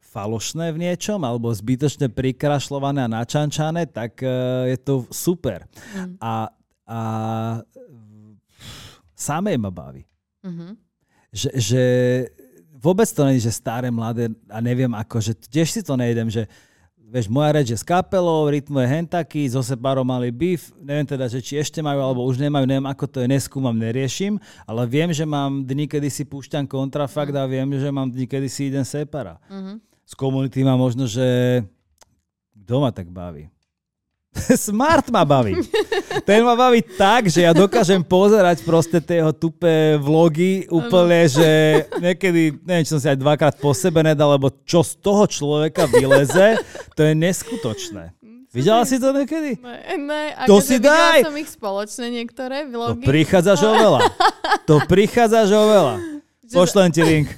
A: falošné v niečom alebo zbytočne prikrašľované a načančané, tak uh, je to super. Mm. A, a samé ma baví. Mm-hmm. Že, že vôbec to je, že staré, mladé a neviem ako, že tiež si to nejdem, že vieš, moja reč je s kapelou, rytmu je hentaky, zo Separom mali beef, neviem teda, že či ešte majú, alebo už nemajú, neviem ako to je, neskúmam, neriešim, ale viem, že mám dni, kedy si púšťam kontrafakt mm. a viem, že mám dni, kedy si idem Separa. Mm-hmm. Z komunity má možno, že kto ma tak baví? (laughs) Smart ma baví. (laughs) Ten ma baví tak, že ja dokážem pozerať proste tie jeho tupé vlogy úplne, že niekedy, neviem, či som si aj dvakrát po sebe nedal, lebo čo z toho človeka vyleze, to je neskutočné. Videla si to niekedy?
B: Ne, ne
A: to si daj!
B: som ich spoločne niektoré vlogy.
A: To (laughs) prichádzaš oveľa. To prichádzaš oveľa. Pošlem ti (laughs) link.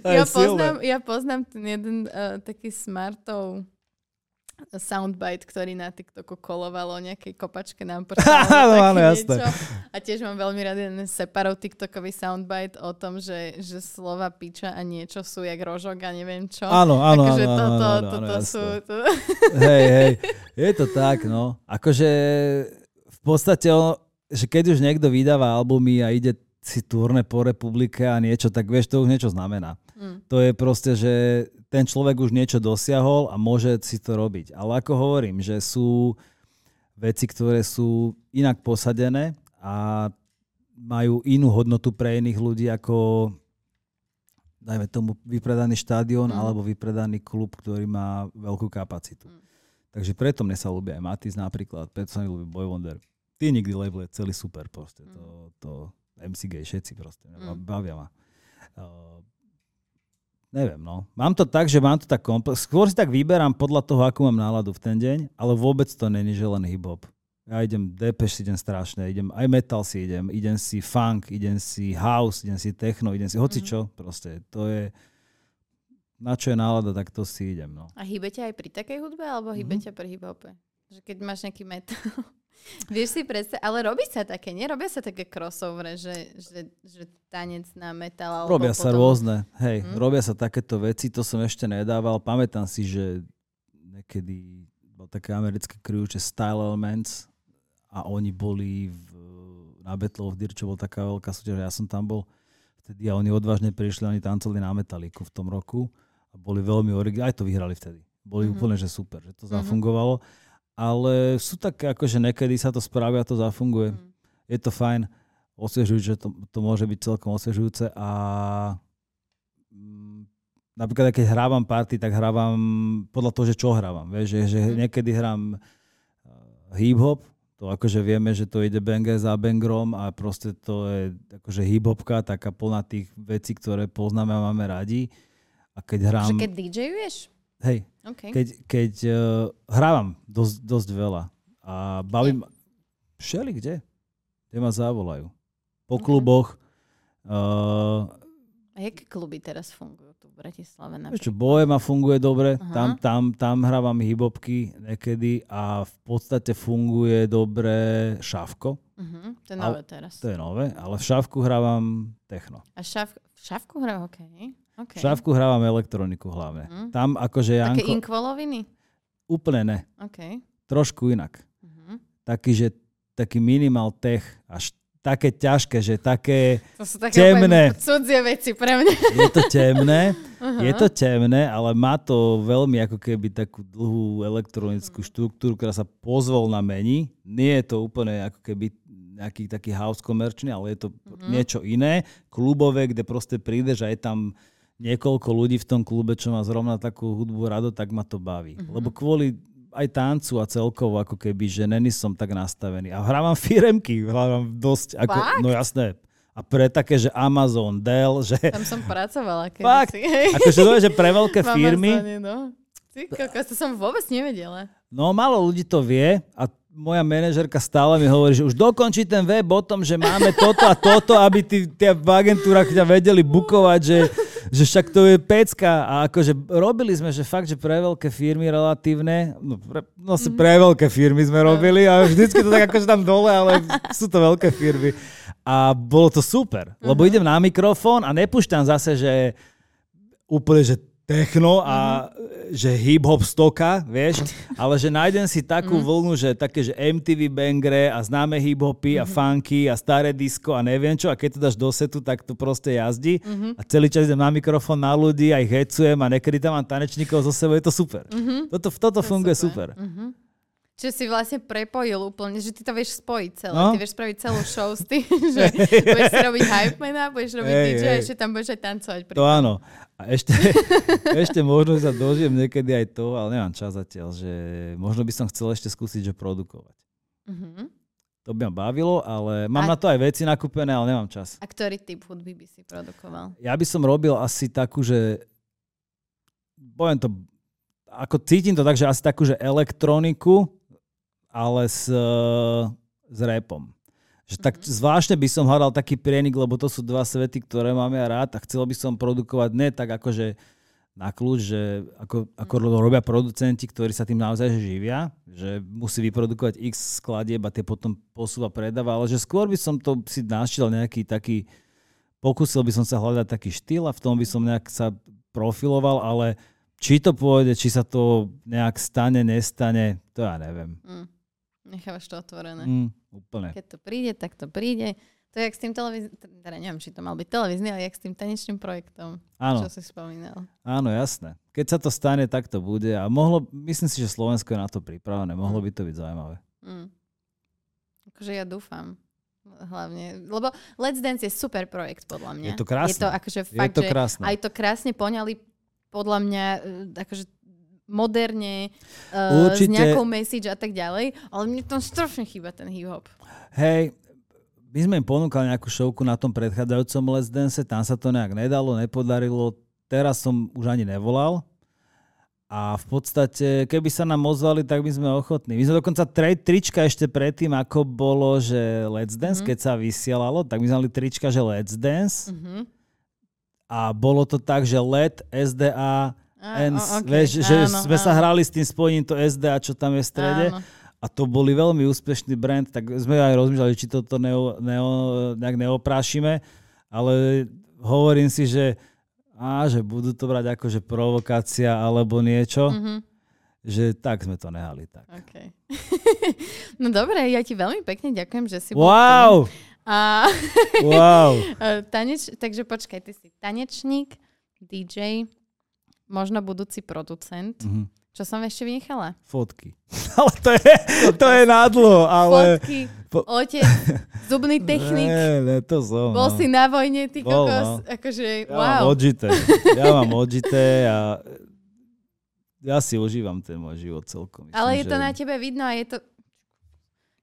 B: ja, poznám, ja poznám ten jeden uh, taký smartov soundbite, ktorý na TikToku kolovalo o nejakej kopačke nám (laughs)
A: no, áno, jasné.
B: A tiež mám veľmi rád jeden separov TikTokový soundbite o tom, že, že slova piča a niečo sú jak rožok a neviem čo.
A: Áno, áno,
B: akože
A: áno,
B: toto,
A: áno, áno,
B: toto
A: áno,
B: sú... To...
A: Hej, hej, je to tak, no. Akože v podstate, ono, že keď už niekto vydáva albumy a ide si turné po republike a niečo, tak vieš, to už niečo znamená. Mm. To je proste, že ten človek už niečo dosiahol a môže si to robiť. Ale ako hovorím, že sú veci, ktoré sú inak posadené a majú inú hodnotu pre iných ľudí ako dajme tomu vypredaný štádion mm. alebo vypredaný klub, ktorý má veľkú kapacitu. Mm. Takže preto mne sa ľúbi aj Matis napríklad, preto sa mi ľúbi Boy Wonder. Ty nikdy label je celý super proste. Mm. To, to MCG, všetci proste. Mm. Bavia ma. Uh, Neviem, no. Mám to tak, že mám to tak komplex. Skôr si tak vyberám podľa toho, akú mám náladu v ten deň, ale vôbec to není, že len hip-hop. Ja idem Depeche si idem strašne, idem aj metal si idem, idem si funk, idem si house, idem si techno, idem si hoci čo, mm-hmm. proste. To je, na čo je nálada, tak to si idem, no.
B: A hýbete aj pri takej hudbe, alebo hýbete mm-hmm. pri hip-hope? Že keď máš nejaký metal, Vieš si predstaviť, ale robí sa také, nerobia sa také crossover, že, že, že tanec na metal. Alebo
A: robia
B: potom...
A: sa rôzne, hej, hmm? robia sa takéto veci, to som ešte nedával. Pamätám si, že niekedy bol také americké crew, že Style Elements a oni boli v, na Battle of Deer, čo bol taká veľká súťaž, ja som tam bol vtedy a oni odvážne prišli, oni tancovali na Metalliku v tom roku a boli veľmi originálni, aj to vyhrali vtedy. Boli mm-hmm. úplne, že super, že to mm-hmm. zafungovalo ale sú také, akože niekedy sa to spraví a to zafunguje. Mm. Je to fajn, osviežujúce, to, to môže byť celkom osviežujúce a mm, napríklad keď hrávam party, tak hrávam podľa toho, že čo hrávam. Vieš, že, že mm. niekedy hrám uh, hip-hop, to akože vieme, že to ide banger za bangrom a proste to je akože hip-hopka, taká plná tých vecí, ktoré poznáme a máme radi. A keď hrám...
B: Že keď DJuješ?
A: Hej, okay. keď, keď uh, hrávam dosť, dosť veľa a bavím všeli kde, kde ma zavolajú. Po okay. kluboch. Uh,
B: a jaké kluby teraz fungujú tu v Bratislave?
A: Vieš čo, Bohema funguje dobre, tam, tam, tam hrávam hybobky niekedy a v podstate funguje dobre Šavko.
B: Uh-huh, to je nové teraz.
A: To je nové, ale v Šavku hrávam techno.
B: A šav, v Šavku hrávam, okay.
A: Okay. V Šávku hrávam elektroniku hlavne. Mm. Tam akože Janko...
B: Také inkvoloviny?
A: Úplne ne.
B: Okay.
A: Trošku inak. Mm-hmm. Taký, že taký minimal tech, až také ťažké, že také (laughs)
B: to sú také
A: temné.
B: cudzie veci pre mňa. (laughs)
A: Je to temné, uh-huh. je to temné, ale má to veľmi ako keby takú dlhú elektronickú štruktúru, ktorá sa pozvolna mení. Nie je to úplne ako keby nejaký taký house komerčný, ale je to uh-huh. niečo iné, klubové, kde proste prídeš a je tam niekoľko ľudí v tom klube, čo má zrovna takú hudbu rado, tak ma to baví. Uh-huh. Lebo kvôli aj tancu a celkovo ako keby, že není som tak nastavený. A hrávam firemky, hrávam dosť, ako,
B: Fakt?
A: no jasné. A pre také, že Amazon, Dell, že
B: Tam som pracovala (laughs) kedysi.
A: fakt, akože to je, že pre veľké (laughs) firmy,
B: Amazone, no. Ty kokos, to som vôbec nevedela.
A: no málo ľudí to vie a moja manažerka stále mi hovorí, že už dokončí ten web o tom, že máme toto a toto, aby tí, tí v agentúrach ťa vedeli bukovať, že, že však to je pecka. A akože robili sme, že fakt, že pre veľké firmy relatívne, no, pre, no mm. pre veľké firmy sme robili a vždycky to tak akože tam dole, ale sú to veľké firmy. A bolo to super, lebo idem na mikrofón a nepúšťam zase, že úplne, že techno a že hip-hop stoka, vieš, (laughs) ale že nájdem si takú vlnu, že také, že MTV bangre a známe hip-hopy a funky a staré disco a neviem čo a keď to dáš do setu, tak to proste jazdí. A celý čas idem na mikrofón na ľudí a ich hecujem a niekedy tam mám tanečníkov zo sebou, je to super. Toto, toto funguje super.
B: super. Čiže si vlastne prepojil úplne, že ty to vieš spojiť celé.
A: No.
B: Ty vieš spraviť celú show s tým, (laughs) že budeš si robiť hype mana, budeš robiť
A: Hej,
B: DJ
A: hej.
B: ešte tam budeš aj tancovať. pri
A: To áno. A ešte, (laughs) ešte možno sa dožijem niekedy aj to, ale nemám čas zatiaľ, že možno by som chcel ešte skúsiť, že produkovať.
B: Mhm.
A: To by ma bavilo, ale mám
B: A-
A: na to aj veci nakúpené, ale nemám čas.
B: A ktorý typ hudby by si produkoval?
A: Ja by som robil asi takú, že poviem to, ako cítim to tak, že asi takú, že elektroniku, ale s, eh, s rapom. Že tak zvláštne by som hľadal taký prienik, lebo to sú dva svety, ktoré mám ja rád a chcel by som produkovať ne tak akože na kľúč, že ako, ako robia producenti, ktorí sa tým naozaj živia, že musí vyprodukovať x skladieb a tie potom posúva, predáva, ale že skôr by som to si našiel nejaký taký, pokúsil by som sa hľadať taký štýl a v tom by som nejak sa profiloval, ale či to pôjde, či sa to nejak stane, nestane, to ja neviem.
B: Mm. Nechávaš to otvorené.
A: Mm, úplne.
B: Keď to príde, tak to príde. To je jak s tým televíznym, teda neviem, či to mal byť televízny, ale jak s tým tanečným projektom,
A: Áno,
B: čo si spomínal.
A: áno, jasné. Keď sa to stane, tak to bude a mohlo, myslím si, že Slovensko je na to pripravené, mohlo by to byť zaujímavé.
B: Mm. Akože ja dúfam. Hlavne, lebo Let's Dance je super projekt podľa mňa.
A: Je to krásne.
B: Je to akože
A: Je
B: fakt,
A: to
B: že
A: krásne.
B: aj to krásne poňali podľa mňa e, akože moderne, uh, s nejakou message a tak ďalej, ale mne tam strašne chýba ten hip-hop.
A: Hej, my sme im ponúkali nejakú šovku na tom predchádzajúcom Let's Dance, tam sa to nejak nedalo, nepodarilo, teraz som už ani nevolal. A v podstate, keby sa nám ozvali, tak by sme ochotní. My sme dokonca tre, trička ešte predtým, ako bolo, že Let's Dance,
B: Mhm.
A: mm-hmm. keď sa vysielalo, tak my sme mali trička, že Let's Dance.
B: Uh-huh.
A: A bolo to tak, že LED, SDA, Ends,
B: o- okej,
A: vieš, že
B: áno,
A: sme sa
B: áno.
A: hrali s tým spojením to SDA, čo tam je v strede.
B: Áno.
A: A to boli veľmi úspešný brand, tak sme aj rozmýšľali, či toto neo, neo, nejak neoprášime, ale hovorím si, že á, že budú to brať ako že provokácia alebo niečo,
B: Mhm.
A: že tak sme to nehali tak.
B: Okay. (laughs) no dobre, ja ti veľmi pekne ďakujem, že si bol.
A: Wow!
B: A,
A: Wow! (laughs)
B: a taneč, takže počkaj, ty si tanečník, DJ, možno budúci producent.
A: Mhm.
B: Čo som ešte vynechala?
A: Fotky. (laughs) ale to je, to je nádlo, ale...
B: Fotky,
A: po-
B: otec, (laughs) zubný technik.
A: Ne, ne, to som.
B: Bol
A: no.
B: si na vojne, ty
A: Bol,
B: kokos.
A: no.
B: Akože,
A: Ja mám odžité. (laughs) Ja mám odžité a ja si užívam ten môj život celkom. Myslím,
B: Ale je to
A: že-
B: na tebe vidno a je to...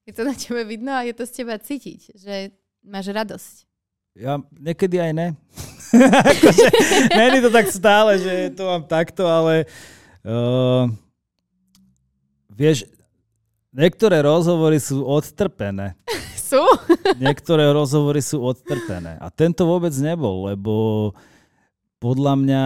B: Je to na tebe vidno a je to z teba cítiť, že máš radosť.
A: Ja niekedy aj ne. (laughs) akože, není to tak stále, že to mám takto, ale uh, vieš, niektoré rozhovory sú odtrpené. (laughs)
B: Sú? (laughs)
A: Niektoré rozhovory sú odtrpené. A tento vôbec nebol, lebo podľa mňa,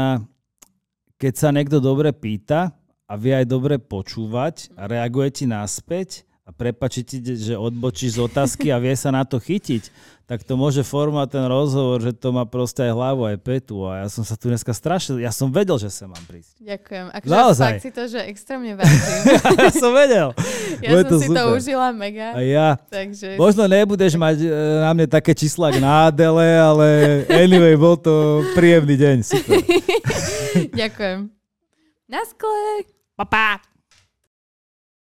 A: keď sa niekto dobre pýta a vie aj dobre počúvať a reaguje ti naspäť a prepačí ti, že odbočíš z otázky a vie sa na to chytiť, tak to môže formovať ten rozhovor, že to má proste aj hlavu, aj petu. A ja som sa tu dneska strašil, ja som vedel, že sa mám prísť.
B: Ďakujem. Akože
A: Naozaj.
B: fakt si to, že extrémne vážim. (laughs)
A: ja som vedel.
B: Ja
A: Bude
B: som si to
A: super.
B: užila mega.
A: A ja,
B: Takže
A: Možno nebudeš mať e, na mne také čísla ako na Adele, ale anyway, bol to príjemný deň. Super. (laughs)
B: ďakujem. Na skle.
A: Pa, pa.